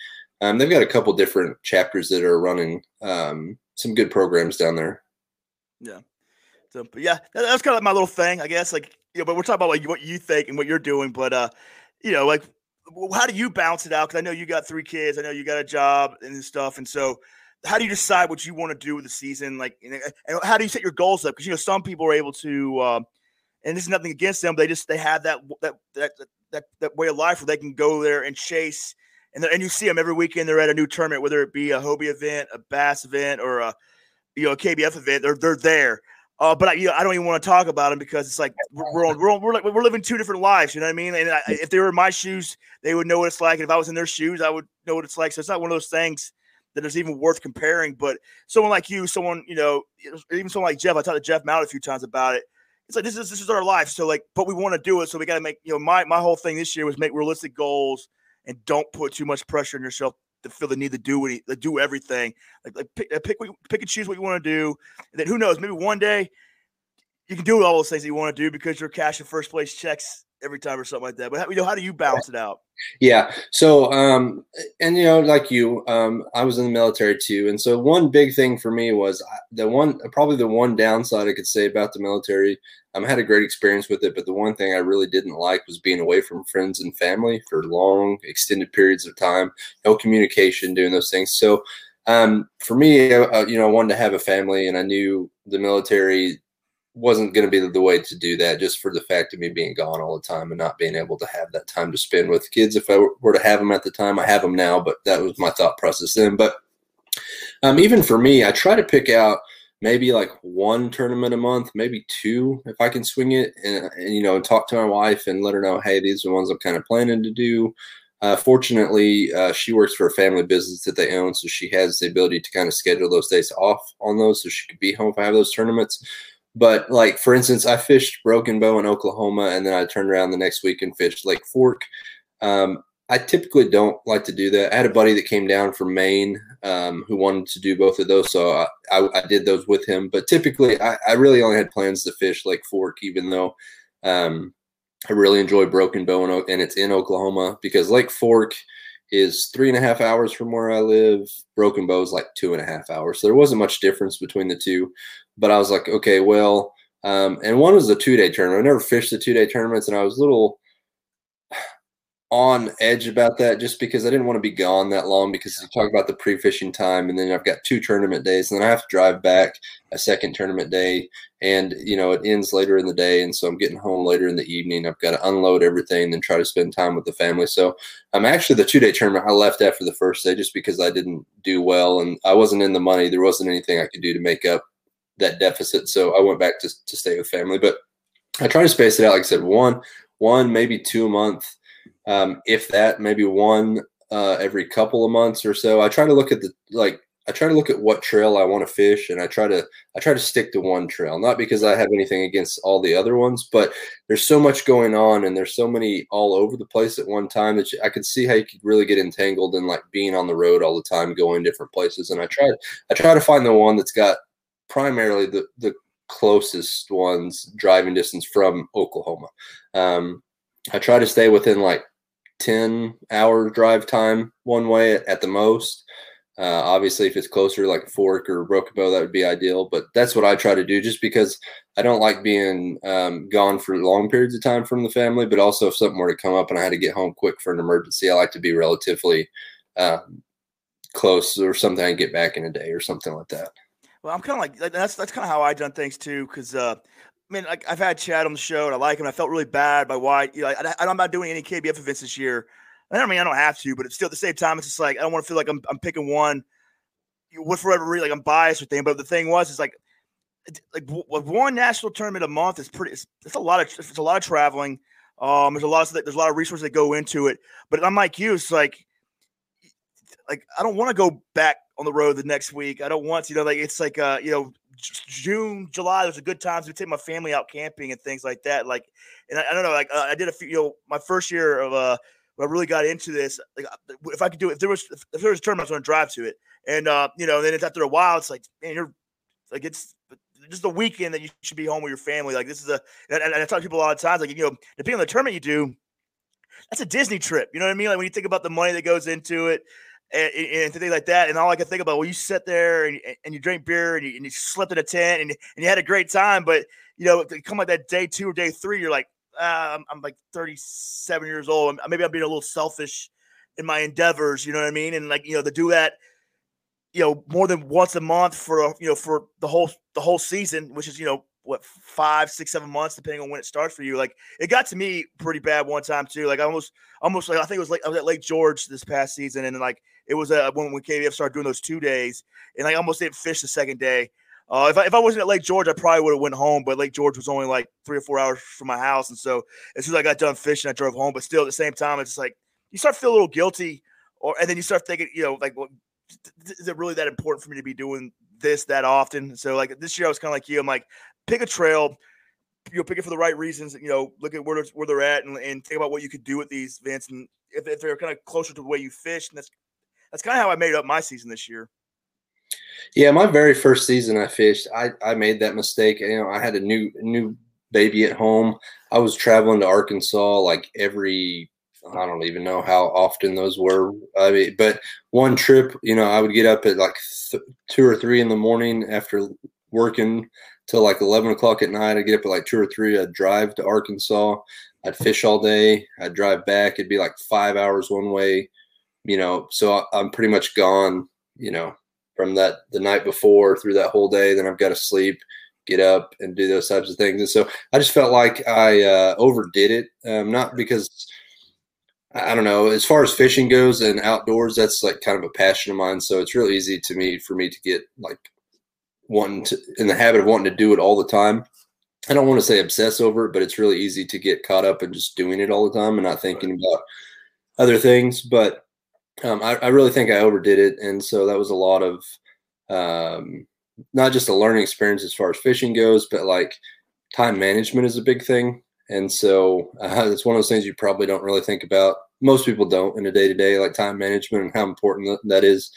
Speaker 2: Um, they've got a couple different chapters that are running um, some good programs down there.
Speaker 1: Yeah. So, yeah, that, that's kind of my little thing, I guess. Like, you know, but we're talking about like what you think and what you're doing. But uh, you know, like, how do you bounce it out? Because I know you got three kids. I know you got a job and stuff, and so how do you decide what you want to do with the season? Like, and how do you set your goals up? Because you know some people are able to, uh, and this is nothing against them. They just they have that that that that that way of life where they can go there and chase, and and you see them every weekend. They're at a new tournament, whether it be a Hobie event, a Bass event, or a you know a KBF event. They're they're there. Uh, but I, you know, I don't even want to talk about them because it's like we're on, we're, we're like we're living two different lives. You know what I mean? And I, if they were in my shoes, they would know what it's like. And if I was in their shoes, I would know what it's like. So it's not one of those things that is even worth comparing. But someone like you, someone you know, even someone like Jeff, I talked to Jeff Mount a few times about it. It's like this is this is our life. So like, but we want to do it. So we got to make you know my my whole thing this year was make realistic goals and don't put too much pressure on yourself to feel the need to do any, to do everything. Like, like pick, uh, pick pick and choose what you want to do. And then who knows? Maybe one day you can do all those things that you want to do because you're cashing first place checks every time or something like that. But how, you know, how do you balance it out?
Speaker 2: Yeah. So, um, and you know, like you, um, I was in the military too, and so one big thing for me was the one, probably the one downside I could say about the military. Um, I had a great experience with it, but the one thing I really didn't like was being away from friends and family for long, extended periods of time, no communication, doing those things. So, um, for me, uh, you know, I wanted to have a family, and I knew the military wasn't going to be the way to do that just for the fact of me being gone all the time and not being able to have that time to spend with kids. If i were to have them at the time i have them now but that was my thought process then. But um, even for me i try to pick out maybe like one tournament a month maybe two if i can swing it and, and you know talk to my wife and let her know hey these are the ones i'm kind of planning to do. Uh, fortunately, uh, she works for a family business that they own, so she has the ability to kind of schedule those days off on those, so she could be home if I have those tournaments. But like for instance, I fished Broken Bow in Oklahoma, and then I turned around the next week and fished Lake Fork. Um, I typically don't like to do that. I had a buddy that came down from Maine um, who wanted to do both of those, so I, I, I did those with him. But typically, I, I, really only had plans to fish Lake Fork, even though um, I really enjoy Broken Bow and, and it's in Oklahoma because Lake Fork is three and a half hours from where I live. Broken Bow is like two and a half hours, so there wasn't much difference between the two. But I was like, okay, well, um, and one was a two day tournament. I never fished the two day tournaments, and I was a little on edge about that just because I didn't want to be gone that long because you talk about the pre-fishing time and then I've got two tournament days and then I have to drive back a second tournament day and you know it ends later in the day and so I'm getting home later in the evening. I've got to unload everything and try to spend time with the family. So I'm um, actually the two day tournament I left after the first day just because I didn't do well and I wasn't in the money. There wasn't anything I could do to make up that deficit so I went back to, to stay with family but I try to space it out like I said one one maybe two a month um, if that, maybe one uh, every couple of months or so. I try to look at the like I try to look at what trail I want to fish, and I try to I try to stick to one trail. Not because I have anything against all the other ones, but there's so much going on, and there's so many all over the place at one time that you, I could see how you could really get entangled in like being on the road all the time, going different places. And I try I try to find the one that's got primarily the the closest ones driving distance from Oklahoma. Um, I try to stay within like 10 hour drive time one way at the most. Uh, obviously, if it's closer, like Fork or Broken Bow, that would be ideal. But that's what I try to do, just because I don't like being um, gone for long periods of time from the family. But also, if something were to come up and I had to get home quick for an emergency, I like to be relatively um, close or something I get back in a day or something like that.
Speaker 1: Well, I'm kind of like that's that's kind of how I done things too, because uh, I mean, like I've had Chad on the show and I like him. I felt really bad by why you know I, I'm not doing any KBF events this year. I don't mean I don't have to, but it's still at the same time. It's just like I don't want to feel like I'm I'm picking one. With whatever reason, like I'm biased or thing. But the thing was, is like like one national tournament a month is pretty. It's, it's a lot of it's a lot of traveling. Um, there's a lot of there's a lot of resources that go into it. But I'm like you, it's like like I don't want to go back on the road the next week. I don't want to, you know, like it's like uh, you know, June, July, there's a good times to take my family out camping and things like that. Like, and I, I don't know, like uh, I did a few, you know, my first year of uh, when I really got into this, like uh, if I could do it, if there was if, there was a tournament, I was going to drive to it, and uh, you know, then it's after a while, it's like, man, you're like it's just a weekend that you should be home with your family. Like this is a, and, and I talk to people a lot of times, like you know, depending on the tournament you do, that's a Disney trip. You know what I mean? Like when you think about the money that goes into it, and, and, things like that. And all I can think about, well, you sit there and, and you drink beer and you, and you slept in a tent and, and you had a great time. But, you know, come like that day two or day three, you're like, uh, I'm, I'm, like 37 years old. Maybe I'm being a little selfish in my endeavors. You know what I mean? And like, you know, to do that, you know, more than once a month for, you know, for the whole, the whole season, which is, you know, what five, six, seven months, depending on when it starts for you. Like it got to me pretty bad one time too. Like I almost, almost like I think it was like I was at Lake George this past season, and like it was uh, when when KBF started doing those two days, and I almost didn't fish the second day. Uh, if I if I wasn't at Lake George, I probably would have went home. But Lake George was only like three or four hours from my house, and so as soon as I got done fishing, I drove home. But still, at the same time, it's like you start feel a little guilty, or and then you start thinking, you know, like, well, is it really that important for me to be doing this that often? So like this year, I was kind of like you. I'm like, pick a trail. You'll pick it for the right reasons. You know, look at where where they're at, and, and think about what you could do with these events, and if, if they're kind of closer to the way you fish, and that's that's kind of how I made up my season this year.
Speaker 2: Yeah, my very first season I fished, I, I made that mistake. You know, I had a new new baby at home. I was traveling to Arkansas like every I don't even know how often those were. I mean, but one trip, you know, I would get up at like th- two or three in the morning after working till like 11 o'clock at night. I'd get up at like two or three. I'd drive to Arkansas. I'd fish all day. I'd drive back. It'd be like five hours one way, you know. So I, am pretty much gone, you know, from that the night before through that whole day. Then I've got to sleep, get up, and do those types of things. And so I just felt like I uh, overdid it, um, not because. I don't know. As far as fishing goes and outdoors, that's like kind of a passion of mine. So it's really easy to me for me to get like wanting to in the habit of wanting to do it all the time. I don't want to say obsess over it, but it's really easy to get caught up in just doing it all the time and not thinking about other things. But um, I, I, really think I overdid it, and so that was a lot of um, not just a learning experience as far as fishing goes, but like time management is a big thing. And so uh, it's one of those things you probably don't really think about. Most people don't in a day to day, like time management and how important that is.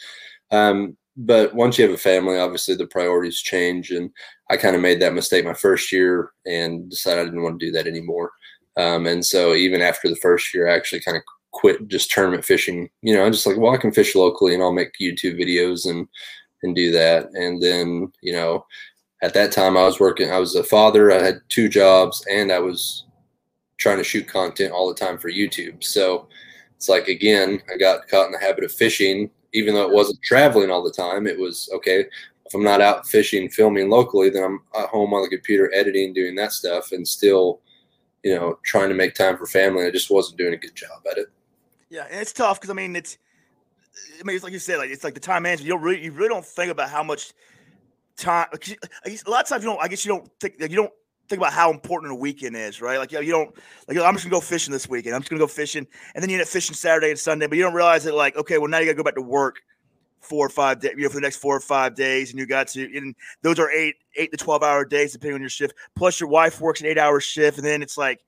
Speaker 2: Um, but once you have a family, obviously the priorities change. And I kind of made that mistake my first year and decided I didn't want to do that anymore. Um, and so even after the first year, I actually kind of quit just tournament fishing. You know, I'm just like, well, I can fish locally and I'll make YouTube videos and and do that. And then, you know, at that time I was working, I was a father, I had two jobs, and I was trying to shoot content all the time for YouTube. So it's like again, I got caught in the habit of fishing even though it wasn't traveling all the time, it was okay. If I'm not out fishing, filming locally, then I'm at home on the computer editing, doing that stuff, and still, you know, trying to make time for family. I just wasn't doing a good job at it.
Speaker 1: Yeah, and it's tough because I mean, it's, I mean, it's like you said, like it's like the time management. You don't really, you really don't think about how much time. I guess a lot of times you don't. I guess you don't think you don't think about how important a weekend is, right? Like, you, know, you don't like I'm just gonna go fishing this weekend. I'm just gonna go fishing, and then you end up fishing Saturday and Sunday, but you don't realize that like, okay, well now you gotta go back to work four or five days, you know, for the next four or five days, and you got to, and those are eight, eight to twelve hour days depending on your shift. Plus, your wife works an eight hour shift, and then it's like,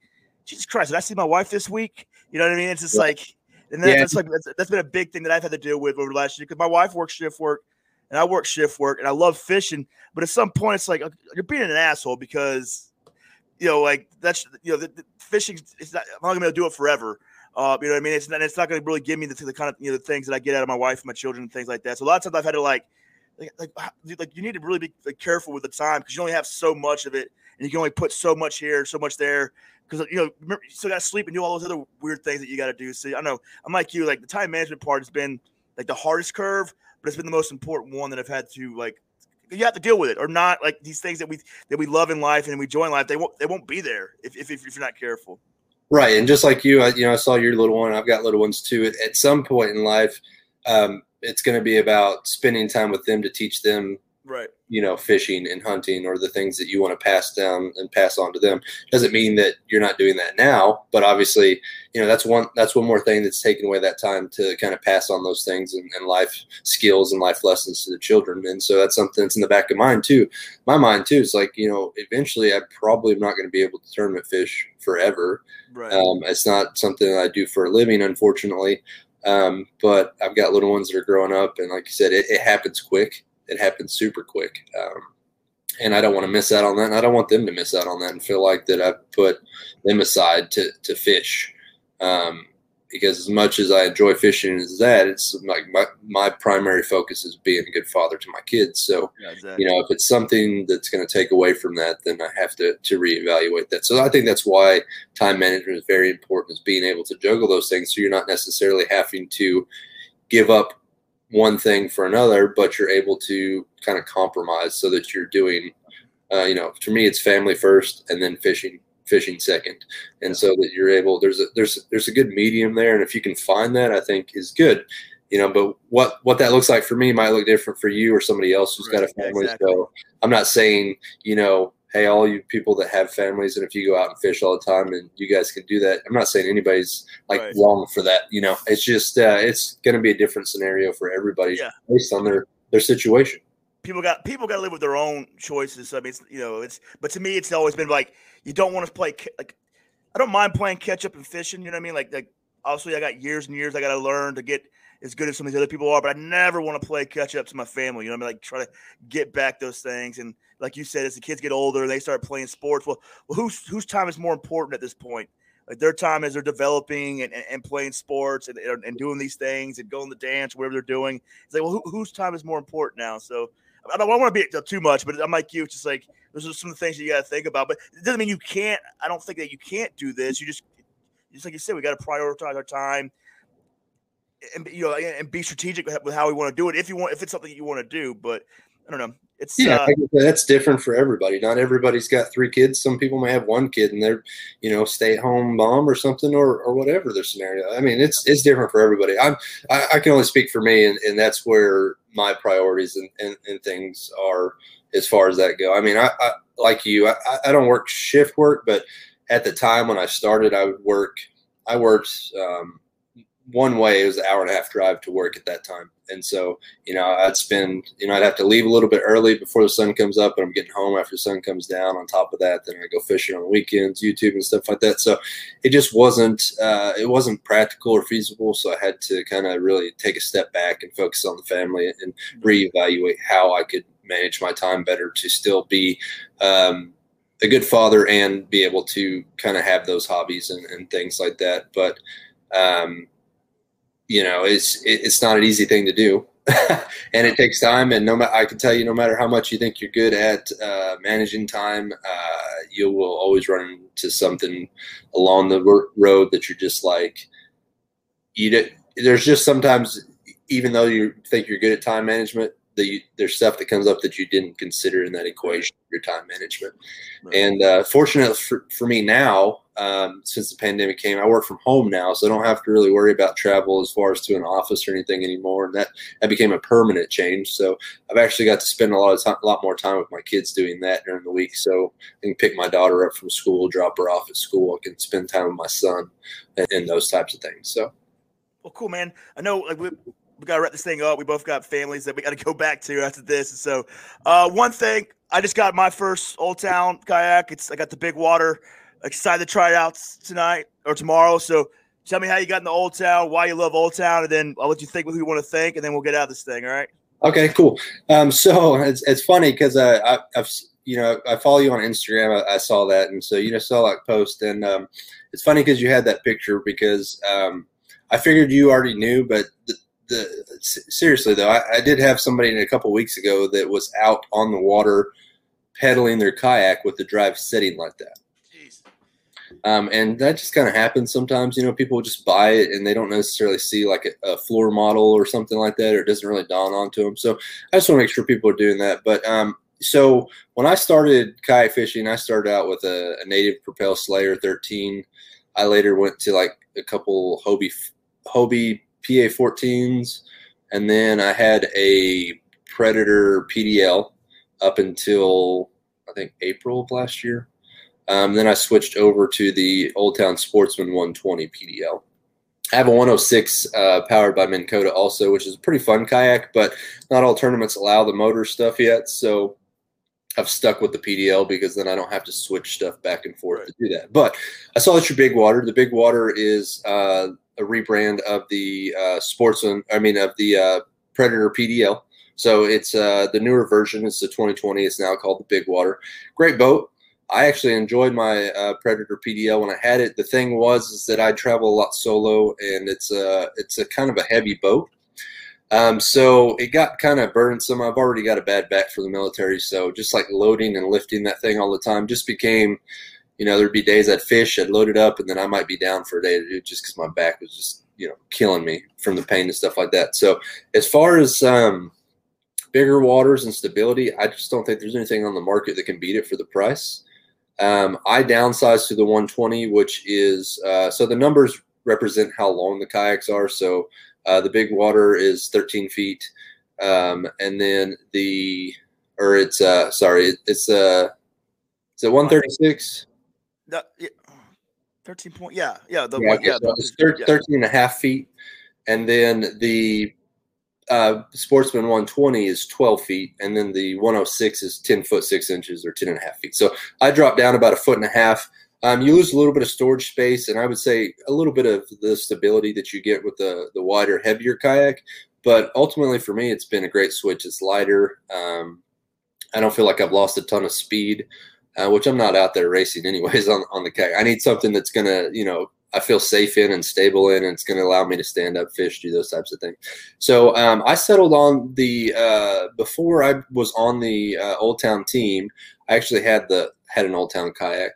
Speaker 1: Jesus Christ, did I see my wife this week? You know what I mean? It's just yeah. like, and then yeah. that's like that's, that's been a big thing that I've had to deal with over the last year because my wife works shift work and I work shift work and I love fishing, but at some point it's like you're being an asshole because you know, like that's you know, the, the fishing. It's not. I'm not gonna be able to do it forever. Uh, you know what I mean? It's not. It's not gonna really give me the, the kind of you know the things that I get out of my wife and my children and things like that. So a lot of times I've had to like, like, like, like you need to really be like, careful with the time because you only have so much of it, and you can only put so much here, so much there. Because you know, remember, you still got to sleep and do all those other weird things that you got to do. So I know I'm like you. Like the time management part has been like the hardest curve, but it's been the most important one that I've had to like you have to deal with it or not like these things that we that we love in life and we join life they won't they won't be there if, if, if you're not careful
Speaker 2: right and just like you I, you know i saw your little one i've got little ones too at, some point in life um, it's going to be about spending time with them to teach them
Speaker 1: right.
Speaker 2: you know fishing and hunting or the things that you want to pass down and pass on to them. Doesn't mean that you're not doing that now but obviously you know that's one that's one more thing that's taken away that time to kind of pass on those things and, and life skills and life lessons to the children. And so that's something that's in the back of mind too. My mind too is like you know eventually i probably am not going to be able to tournament fish forever. Right. um, it's not something that i do for a living unfortunately. Um, but I've got little ones that are growing up, and like you said, it, it happens quick it happened super quick. Um, and I don't want to miss out on that. And I don't want them to miss out on that and feel like that I put them aside to, to fish. Um, because as much as I enjoy fishing as that, it's like my, my primary focus is being a good father to my kids. So, yeah, exactly. you know, if it's something that's going to take away from that, then I have to, to reevaluate that. So I think that's why time management is very important is being able to juggle those things. So you're not necessarily having to give up one thing for another, but you're able to kind of compromise so that you're doing, uh, you know, for me, it's family first and then fishing, fishing second. And so that you're able, there's a, there's, there's a good medium there. And if you can find that, I think is good, you know, but what, what that looks like for me might look different for you or somebody else who's right, got a family. Exactly. So I'm not saying, you know, hey, all you people that have families, and if you go out and fish all the time, and you guys can do that. I'm not saying anybody's like right. wrong for that. You know, it's just uh, it's going to be a different scenario for everybody yeah. based on their their situation.
Speaker 1: People got people got to live with their own choices. I mean, it's, you know, it's but to me, it's always been like you don't want to play like I don't mind playing catch up and fishing. You know what I mean? Like like obviously I got years and years I got to learn to get as good as some of these other people are, but I never want to play catch up to my family. You know, what I mean, like try to get back those things. And like you said, as the kids get older, they start playing sports. Well, well whose whose time is more important at this point? Like their time as they're developing and, and, and playing sports and, and doing these things and going to dance, whatever they're doing. It's like, well, who, whose time is more important now? So I don't, want to be too much, but I'm like you. It's just like those are some of the things that you got to think about. But it doesn't mean you can't. I don't think that you can't do this. You just, just like you said, we got to prioritize our time and you know, and be strategic with how we want to do it. If you want, if it's something you want to do, but I don't know. It's
Speaker 2: yeah,
Speaker 1: uh,
Speaker 2: that's different for everybody. Not everybody's got three kids. Some people may have one kid and they're, you know, stay at home mom or something or, or whatever their scenario. I mean, it's it's different for everybody. I'm I, I can only speak for me, and, and that's where my priorities and, and, and things are as far as that go. I mean, I, I like you, I, I don't work shift work, but at the time when I started, I would work. I worked um, one way. It was an hour and a half drive to work at that time, and so you know I'd spend you know I'd have to leave a little bit early before the sun comes up, and I'm getting home after the sun comes down. On top of that, then I go fishing on weekends, YouTube and stuff like that. So it just wasn't uh, it wasn't practical or feasible. So I had to kind of really take a step back and focus on the family and reevaluate how I could manage my time better to still be um, a good father and be able to kind of have those hobbies and, and things like that. But um, you know, it's it's not an easy thing to do, and it takes time. And no matter, I can tell you, no matter how much you think you're good at uh, managing time, uh, you will always run into something along the road that you're just like, you. There's just sometimes, even though you think you're good at time management, the, there's stuff that comes up that you didn't consider in that equation, your time management. Right. And uh, fortunately for, for me now, um, since the pandemic came, I work from home now, so I don't have to really worry about travel as far as to an office or anything anymore. And that that became a permanent change. So I've actually got to spend a lot of time, a lot more time with my kids doing that during the week. So I can pick my daughter up from school, drop her off at school. I can spend time with my son, and, and those types of things. So.
Speaker 1: Well, cool, man. I know like we we got to wrap this thing up. We both got families that we got to go back to after this. And so, uh, one thing, I just got my first Old Town kayak. It's I got the big water. Excited to try it out tonight or tomorrow. So, tell me how you got in the Old Town, why you love Old Town, and then I'll let you think what you want to think, and then we'll get out of this thing. All right.
Speaker 2: Okay, cool. Um, so it's, it's funny because uh, I, I've you know I follow you on Instagram. I, I, saw that, and so you know saw that post, and um, it's funny because you had that picture because um, I figured you already knew, but the, the seriously though, I, I did have somebody a couple weeks ago that was out on the water pedaling their kayak with the drive setting like that. Um, and that just kind of happens sometimes. You know, people just buy it and they don't necessarily see like a, a, floor model or something like that, or it doesn't really dawn onto them. So I just want to make sure people are doing that. But um, so when I started kayak fishing, I started out with a, a native Propel Slayer 13. I later went to like a couple Hobie Hobie PA 14s, and then I had a Predator PDL up until I think April of last year. Um, then I switched over to the Old Town Sportsman 120 PDL. I have a 106 uh, powered by Minn Kota also, which is a pretty fun kayak, but not all tournaments allow the motor stuff yet. So I've stuck with the PDL because then I don't have to switch stuff back and forth right. to do that. But I saw that your Big Water. The Big Water is uh, a rebrand of the uh, Sportsman. I mean, of the uh, Predator PDL. So it's uh, the newer version. It's the 2020. It's now called the Big Water. Great boat. I actually enjoyed my uh, Predator PDL when I had it. The thing was is that I travel a lot solo, and it's a it's a kind of a heavy boat. Um, so it got kind of burdensome. I've already got a bad back for the military, so just like loading and lifting that thing all the time just became you know, there'd be days I'd fish, I'd load it up, and then I might be down for a day to do just because my back was just, you know, killing me from the pain and stuff like that. So as far as um, bigger waters and stability, I just don't think there's anything on the market that can beat it for the price. Um, I downsized to the 120, which is uh, so the numbers represent how long the kayaks are. So uh, the big water is 13 feet, um, and then the or it's uh sorry it's uh is it 136
Speaker 1: the, yeah, 13 point. Yeah. Yeah. The
Speaker 2: yeah,
Speaker 1: one, yeah,
Speaker 2: so it's 13, yeah. 13 and a half feet. And then the uh, Sportsman 120 is 12 feet. And then the 106 is 10 foot 6 inches or 10 and a half feet. So I dropped down about a foot and a half. Um, you lose a little bit of storage space, and I would say a little bit of the stability that you get with the the wider, heavier kayak. But ultimately, for me, it's been a great switch. It's lighter. Um, I don't feel like I've lost a ton of speed uh, which I'm not out there racing anyways on, on the kayak. I need something that's to, you know, I feel safe in and stable in, and it's going to allow me to stand up, fish, do those types of things. So um, I settled on the uh, before I was on the uh, Old Town team. I actually had the had an Old Town kayak,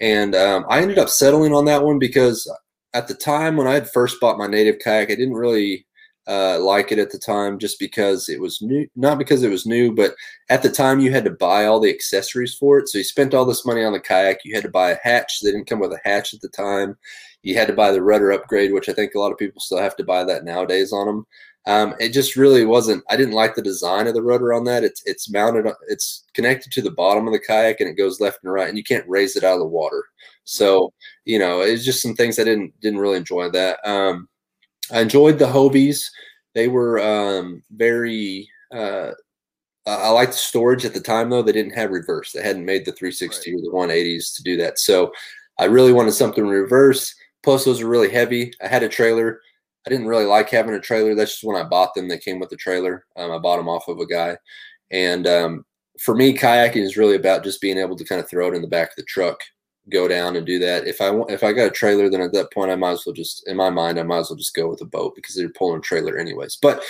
Speaker 2: and um, I ended up settling on that one because at the time when I had first bought my native kayak, I didn't really uh, like it at the time just because it was new, not because it was new, but at the time you had to buy all the accessories for it. So you spent all this money on the kayak. You had to buy a hatch. They didn't come with a hatch at the time. You had to buy the rudder upgrade, which I think a lot of people still have to buy that nowadays on them. Um, it just really wasn't. I didn't like the design of the rudder on that. It's it's mounted. It's connected to the bottom of the kayak and it goes left and right, and you can't raise it out of the water. So you know, it's just some things I didn't didn't really enjoy that. Um, I enjoyed the Hobies. They were um, very. Uh, I liked the storage at the time though. They didn't have reverse. They hadn't made the 360 right. or the 180s to do that. So I really wanted something reverse. Plus, those are really heavy. I had a trailer. I didn't really like having a trailer. That's just when I bought them. They came with the trailer. Um, I bought them off of a guy. And um, for me, kayaking is really about just being able to kind of throw it in the back of the truck go down and do that. If I want, if I got a trailer, then at that point I might as well just, in my mind, I might as well just go with a boat because they're pulling a trailer anyways. But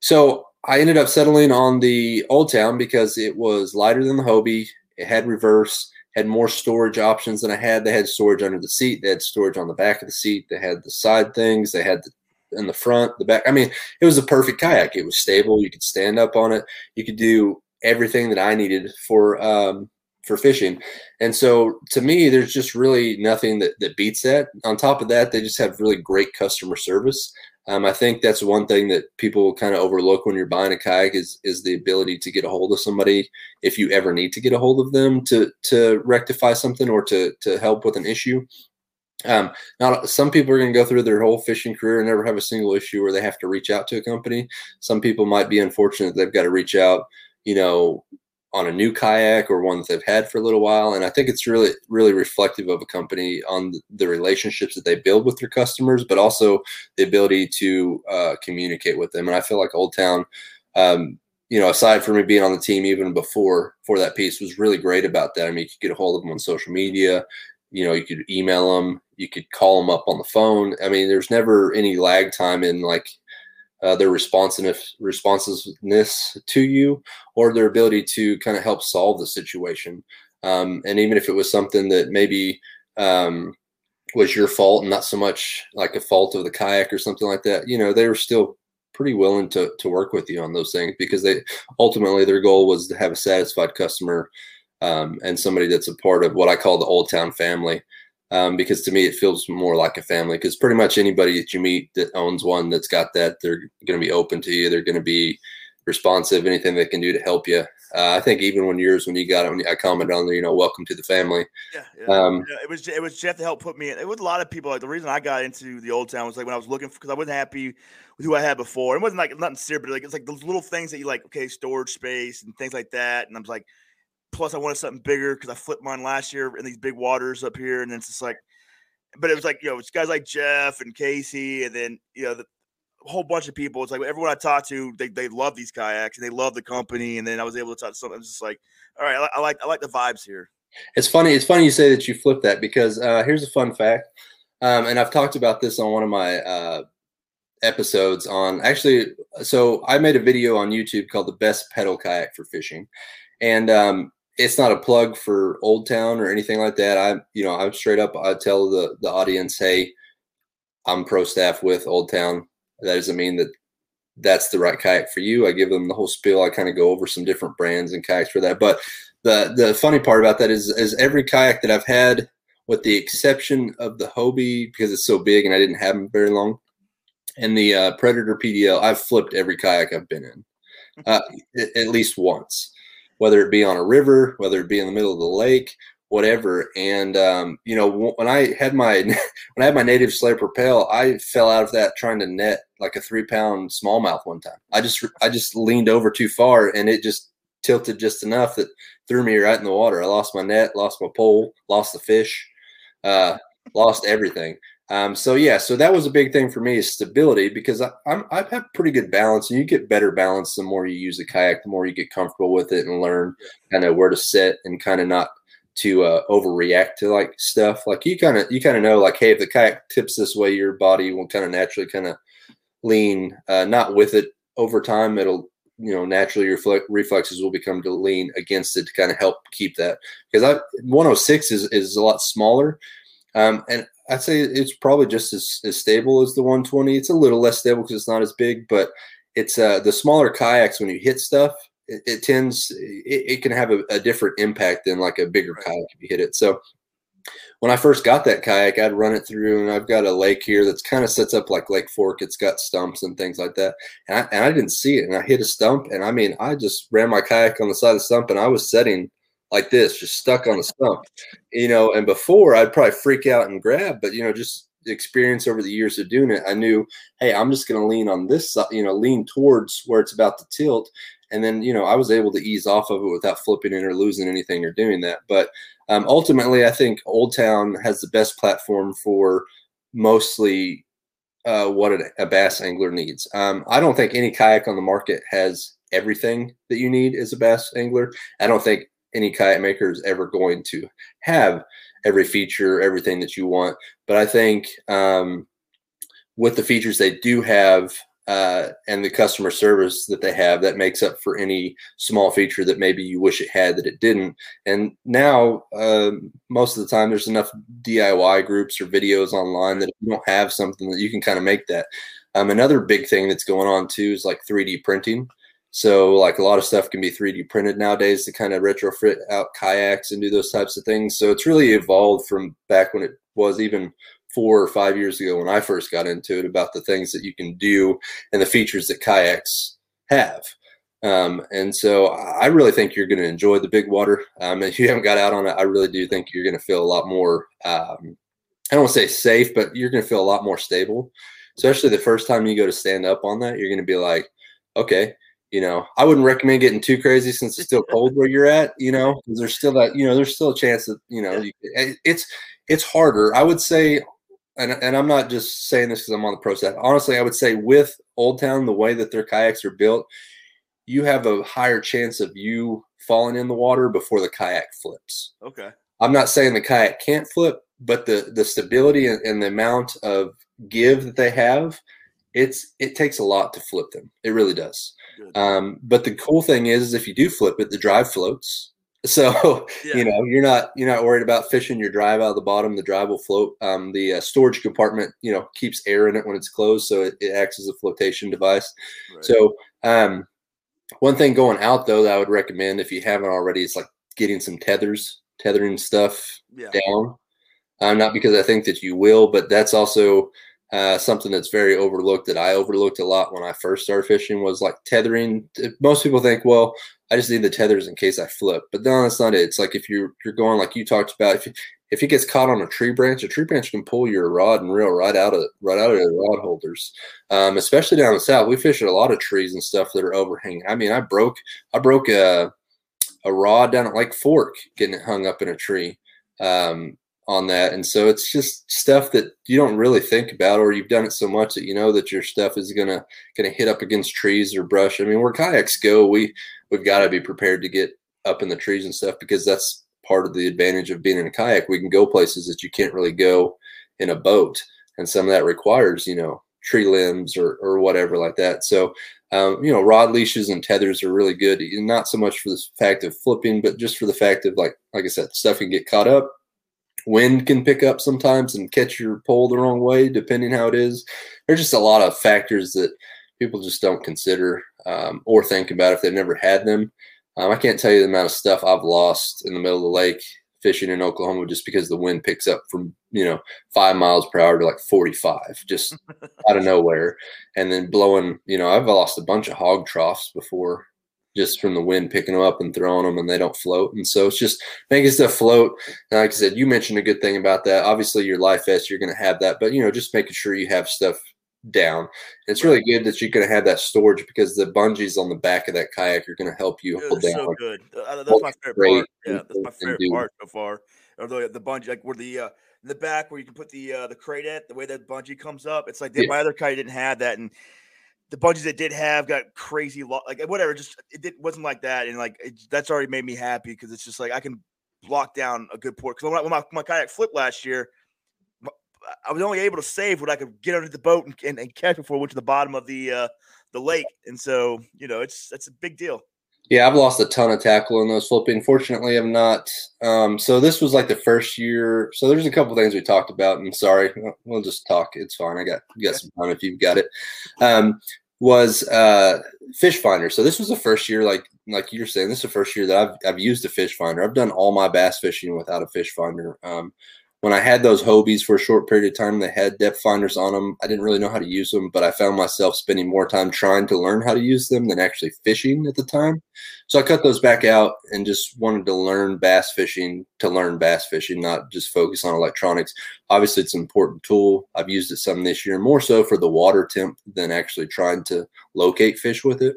Speaker 2: so I ended up settling on the Old Town because it was lighter than the Hobie. It had reverse, had more storage options than I had. They had storage under the seat. They had storage on the back of the seat. They had the side things. They had the in the front, the back. I mean, it was a perfect kayak. It was stable. You could stand up on it. You could do everything that I needed for um, for fishing. And so to me, there's just really nothing that, that beats that. On top of that, they just have really great customer service. Um, I think that's one thing that people kind of overlook when you're buying a kayak is is the ability to get a hold of somebody if you ever need to get a hold of them to to rectify something or to to help with an issue. Um, not some people are going to go through their whole fishing career and never have a single issue where they have to reach out to a company. Some people might be unfortunate that they've got to reach out, you know, on a new kayak or one that they've had for a little while. And I think it's really, really reflective of a company on the relationships that they build with their customers, but also the ability to uh, communicate with them. And I feel like Old Town, um, you know, aside from me being on the team even before for that piece, was really great about that. I mean, you could get a hold of them on social media. You know, you could email them, you could call them up on the phone. I mean, there's never any lag time in like uh, their responsiveness responsiveness to you or their ability to kind of help solve the situation. Um, and even if it was something that maybe um, was your fault and not so much like a fault of the kayak or something like that, you know, they were still pretty willing to to work with you on those things because they ultimately their goal was to have a satisfied customer um, and somebody that's a part of what I call the Old Town family um, because to me it feels more like a family. Because pretty much anybody that you meet that owns one that's got that, they're going to be open to you. They're going to be responsive. Anything they can do to help you. Uh, I think even when yours when you got it, when I commented on there, you know, welcome to the family.
Speaker 1: Yeah, yeah. Um, yeah, it was it was Jeff to help put me in. It was a lot of people. Like the reason I got into the old town was like when I was looking because I wasn't happy with who I had before. It wasn't like nothing serious, but like it's like those little things that you like. Okay, storage space and things like that. And I was like, plus I wanted something bigger because I flipped mine last year in these big waters up here, and it's just like but it was like you know it's guys like Jeff and Casey, and then you know the whole bunch of people. It's like everyone I talked to, they they love these kayaks and they love the company. And then I was able to talk to someone. It's just like, all right, I, I, like I like the vibes here.
Speaker 2: It's funny. It's funny you say that you flip that because uh, here's a fun fact, um, and I've talked about this on one of my uh, episodes on actually. So I made a video on YouTube called "The Best Pedal Kayak for Fishing," and um, it's not a plug for Old Town or anything like that. I, you know, I'm straight up. I tell the the audience, hey, I'm pro staff with Old Town. That doesn't mean that that's the right kayak for you. I give them the whole spiel. I kind of go over some different brands and kayaks for that. But the the funny part about that is, is every kayak that I've had, with the exception of the Hobie because it's so big and I didn't have them very long, and the uh, Predator PDL, I've flipped every kayak I've been in, uh, at least once whether it be on a river, whether it be in the middle of the lake, whatever. And um, you know, when I had my when I had my native Slayer Propel, I fell out of that trying to net like a three pound smallmouth one time. I just I just leaned over too far and it just tilted just enough that threw me right in the water. I lost my net, lost my pole, lost the fish, uh, lost everything. Um, so yeah, so that was a big thing for me is stability because I, I'm I've had pretty good balance, and you get better balance the more you use a kayak, the more you get comfortable with it and learn kind of where to sit and kind of not to uh, overreact to like stuff. Like you kind of you kind of know like, hey, if the kayak tips this way, your body will kind of naturally kind of lean, uh, not with it over time. It'll you know naturally your reflexes will become to lean against it to kind of help keep that because I 106 is is a lot smaller, um, and I'd say it's probably just as, as stable as the 120. It's a little less stable because it's not as big, but it's uh, the smaller kayaks when you hit stuff, it, it tends it, it, can have a, a, different impact than like a bigger right. kayak if you hit it. So when I first got that kayak, I'd run it through, and I've got a lake here that's kind of sets up like Lake Fork. It's got stumps and things like that, and I, and I didn't see it, and I hit a stump, and I mean, I just ran my kayak on the side of the stump, and I was setting like this, just stuck on the stump, you know. And before, I'd probably freak out and grab, but you know, just experience over the years of doing it, I knew, hey, I'm just going to lean on this you know, lean towards where it's about to tilt, and then you know, I was able to ease off of it without flipping it or losing anything or doing that, but um, ultimately, I think Old Town has the best platform for mostly uh, what a, bass angler needs. Um, I don't think any kayak on the market has everything that you need as a bass angler. I don't think any kayak maker is ever going to have every feature, everything that you want. But I think um, with the features they do have, uh, and the customer service that they have that makes up for any small feature that maybe you wish it had that it didn't. And now, uh, most of the time, there's enough DIY groups or videos online that if you don't have something that you can kind of make that. Um, another big thing that's going on too is like 3D printing. So, like a lot of stuff can be 3D printed nowadays to kind of retrofit out kayaks and do those types of things. So, it's really evolved from back when it was even four or five years ago when I first got into it about the things that you can do and the features that kayaks have. Um, and so I really think you're going to enjoy the big water. Um, if you haven't got out on it, I really do think you're going to feel a lot more, um, I don't want to say safe, but you're going to feel a lot more stable. Especially the first time you go to stand up on that, you're going to be like, okay, you know, I wouldn't recommend getting too crazy since it's still cold where you're at, you know, there's still that, you know, there's still a chance that, you know, you, eh, it's, it's harder. I would say and, and I'm not just saying this because I'm on the pro side. Honestly, I would say with Old Town, the way that their kayaks are built, you have a higher chance of you falling in the water before the kayak flips.
Speaker 1: Okay.
Speaker 2: I'm not saying the kayak can't flip, but the the stability and, and the amount of give that they have, it's it takes a lot to flip them. It really does. Um, but the cool thing is, is if you do flip it, the drive floats. So yeah. you know you're not you're not worried about fishing your drive out of the bottom. The drive will float. Um, the uh, storage compartment you know keeps air in it when it's closed, so it, it acts as a flotation device. Right. So um, one thing going out though that I would recommend if you haven't already is like getting some tethers, tethering stuff yeah. down. Um, not because I think that you will, but that's also uh, something that's very overlooked that I overlooked a lot when I first started fishing was like tethering. Most people think, well, I just need the tethers in case I flip. But no, that's not it. It's like if you're you're going like you talked about, if if it gets caught on a tree branch, a tree branch can pull your rod and reel right out of right out of the rod holders. Um, especially down the south, we fish at a lot of trees and stuff that are overhanging. I mean, I broke I broke a a rod down at Lake Fork getting it hung up in a tree. Um, on that. And so it's just stuff that you don't really think about, or you've done it so much that you know that your stuff is gonna gonna hit up against trees or brush. I mean, where kayaks go, we we've got to be prepared to get up in the trees and stuff because that's part of the advantage of being in a kayak. We can go places that you can't really go in a boat, and some of that requires you know tree limbs or or whatever like that. So. Um, you know, rod leashes and tethers are really good. Not so much for the fact of flipping, but just for the fact of like, like I said, stuff can get caught up wind can pick up sometimes and catch your pole the wrong way, depending how it is. There's just a lot of factors that people just don't consider um, or think about if they've never had them. Um, I can't tell you the amount of stuff I've lost in the middle of the lake fishing in Oklahoma just because the wind picks up from you know five miles per hour to like 45 just out of nowhere and then blowing you know I've lost a bunch of Hawg Troughs before just from the wind picking them up and throwing them and they don't float. And so it's just making stuff float. And like I said, you mentioned a good thing about that. Obviously your life vest, you're going to have that, but you know, just making sure you have stuff down. it's really good that you're going to have that storage because the bungees on the back of that kayak are going to help you
Speaker 1: hold down. So good. Uh, that's my favorite part. Yeah, that's my favorite part so far. Or the, the bungee, like where the, uh, in the back where you can put the uh, the crate at the way that bungee comes up. It's like yeah. my other kayak didn't have that, and the bungees that did have got crazy lo- like whatever just it wasn't like that and like it, that's already made me happy because it's just like i can block down a good port because when, when, my, my kayak flipped last year i was only able to save what i could get under the boat and, and, and catch before I went to the bottom of the uh the lake and so you know it's that's a big deal
Speaker 2: Yeah, I've lost a ton of tackle in those flipping. Fortunately, I'm not. Um, so this was like the first year. So there's a couple things we talked about. And sorry, we'll just talk. It's fine. I got got some time if you've got it. Um, was uh, fish finder. So this was the first year, like like you're saying, this is the first year that I've I've used a fish finder. I've done all my bass fishing without a fish finder. Um, when I had those Hobies for a short period of time, they had depth finders on them. I didn't really know how to use them, but I found myself spending more time trying to learn how to use them than actually fishing at the time. So I cut those back out and just wanted to learn bass fishing to learn bass fishing, not just focus on electronics. Obviously, it's an important tool. I've used it some this year, more so for the water temp than actually trying to locate fish with it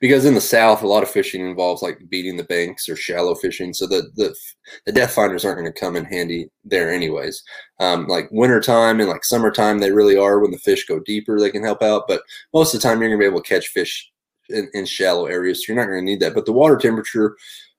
Speaker 2: because in the south a lot of fishing involves like beating the banks or shallow fishing so the the, the depth finders aren't going to come in handy there anyways. Um, like wintertime and like summertime they really are. When the fish go deeper they can help out but most of the time you're going to be able to catch fish in, in shallow areas so you're not going to need that. But the water temperature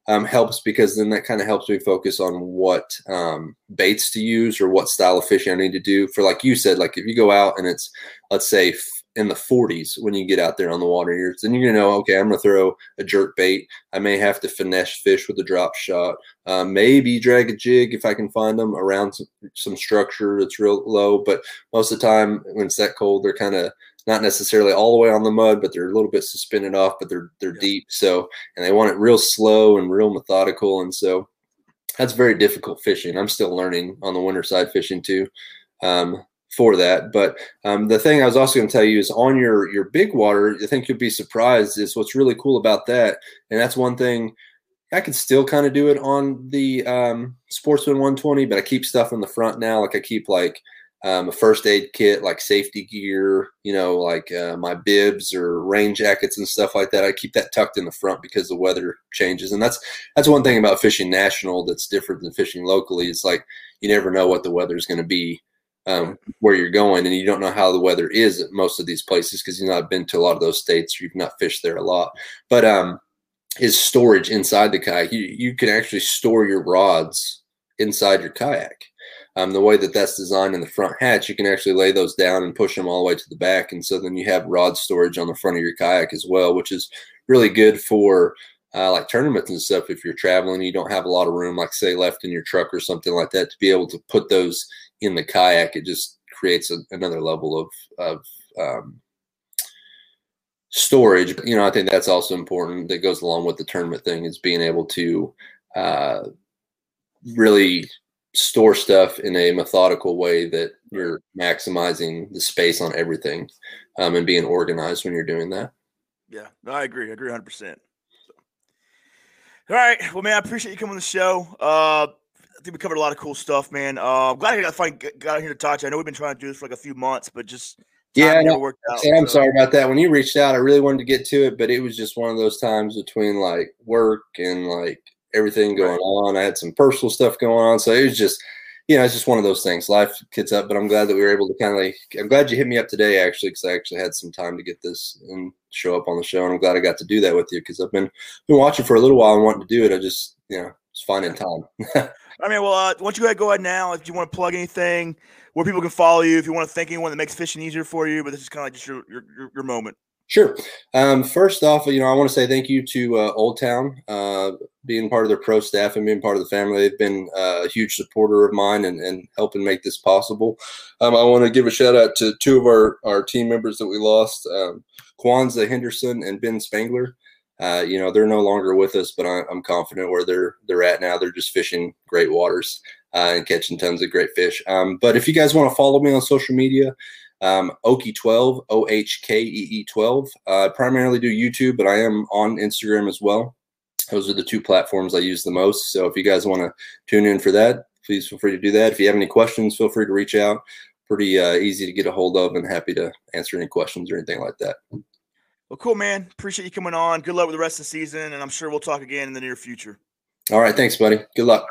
Speaker 2: um, helps because then that kind of helps me focus on what um, baits to use or what style of fishing I need to do. For like you said, like if you go out and it's let's say in the 40s when you get out there on the water here. Then you're gonna know, okay, I'm gonna throw a jerk bait. I may have to finesse fish with a drop shot. Uh, maybe drag a jig if I can find them around some, some structure that's real low. But most of the time, when it's that cold, they're kind of not necessarily all the way on the mud, but they're a little bit suspended off, but they're they're yeah. deep. So and they want it real slow and real methodical, and so that's very difficult fishing. I'm still learning on the winter side fishing too. Um, for that. But um, the thing I was also going to tell you is on your your big water, I think you'll be surprised is what's really cool about that, and that's one thing. I can still kind of do it on the um, Sportsman 120, but I keep stuff in the front now. Like I keep like um, a first aid kit, like safety gear, you know, like uh, my bibs or rain jackets and stuff like that. I keep that tucked in the front because the weather changes, and that's that's one thing about fishing national that's different than fishing locally. It's like you never know what the weather is going to be um, where you're going, and you don't know how the weather is at most of these places because you've not been to a lot of those states, or you've not fished there a lot. But um, is storage inside the kayak. You you can actually store your rods inside your kayak. Um, the way that that's designed in the front hatch, you can actually lay those down and push them all the way to the back, and so then you have rod storage on the front of your kayak as well, which is really good for uh, like tournaments and stuff. If you're traveling, you don't have a lot of room, like say left in your truck or something like that, to be able to put those in the kayak, it just creates a, another level of of um, storage. But, you know, I think that's also important. That goes along with the tournament thing is being able to uh, really store stuff in a methodical way that you're maximizing the space on everything um, and being organized when you're doing that.
Speaker 1: Yeah, no, I agree. I agree 100%. All right. Well, man, I appreciate you coming on the show. Uh, I think we covered a lot of cool stuff, man. Uh, I'm glad I got, finally got here to talk to you. I know we've been trying to do this for like a few months, but just
Speaker 2: yeah, no, worked out. I'm so. sorry about that. When you reached out, I really wanted to get to it, but it was just one of those times between like work and like everything going right. on. I had some personal stuff going on, so it was just you know, it's just one of those things. Life gets up, but I'm glad that we were able to kind of like. I'm glad you hit me up today, actually, because I actually had some time to get this and show up on the show, and I'm glad I got to do that with you because I've been been watching for a little while and wanting to do it. I just, you know, it's finding time.
Speaker 1: I mean, well, uh, why don't you go ahead, go ahead now if you want to plug anything, where people can follow you, if you want to thank anyone that makes fishing easier for you. But this is kind of like just your your, your moment.
Speaker 2: Sure. Um, first off, you know, I want to say thank you to uh, Old Town, uh, being part of their pro staff and being part of the family. They've been uh, a huge supporter of mine and, and helping make this possible. Um, I want to give a shout out to two of our, our team members that we lost, um, Kwanzaa Henderson and Ben Spangler. Uh, you know, they're no longer with us, but I, am confident where they're they're at now. They're just fishing great waters uh, and catching tons of great fish. Um, but if you guys want to follow me on social media, um, Ohkee12, O H K E E 12. Uh, I primarily do YouTube, but I am on Instagram as well. Those are the two platforms I use the most. So if you guys want to tune in for that, please feel free to do that. If you have any questions, feel free to reach out. Pretty uh, easy to get a hold of and happy to answer any questions or anything like that.
Speaker 1: Well, cool, man. Appreciate you coming on. Good luck with the rest of the season, and I'm sure we'll talk again in the near future.
Speaker 2: All right. Thanks, buddy. Good luck.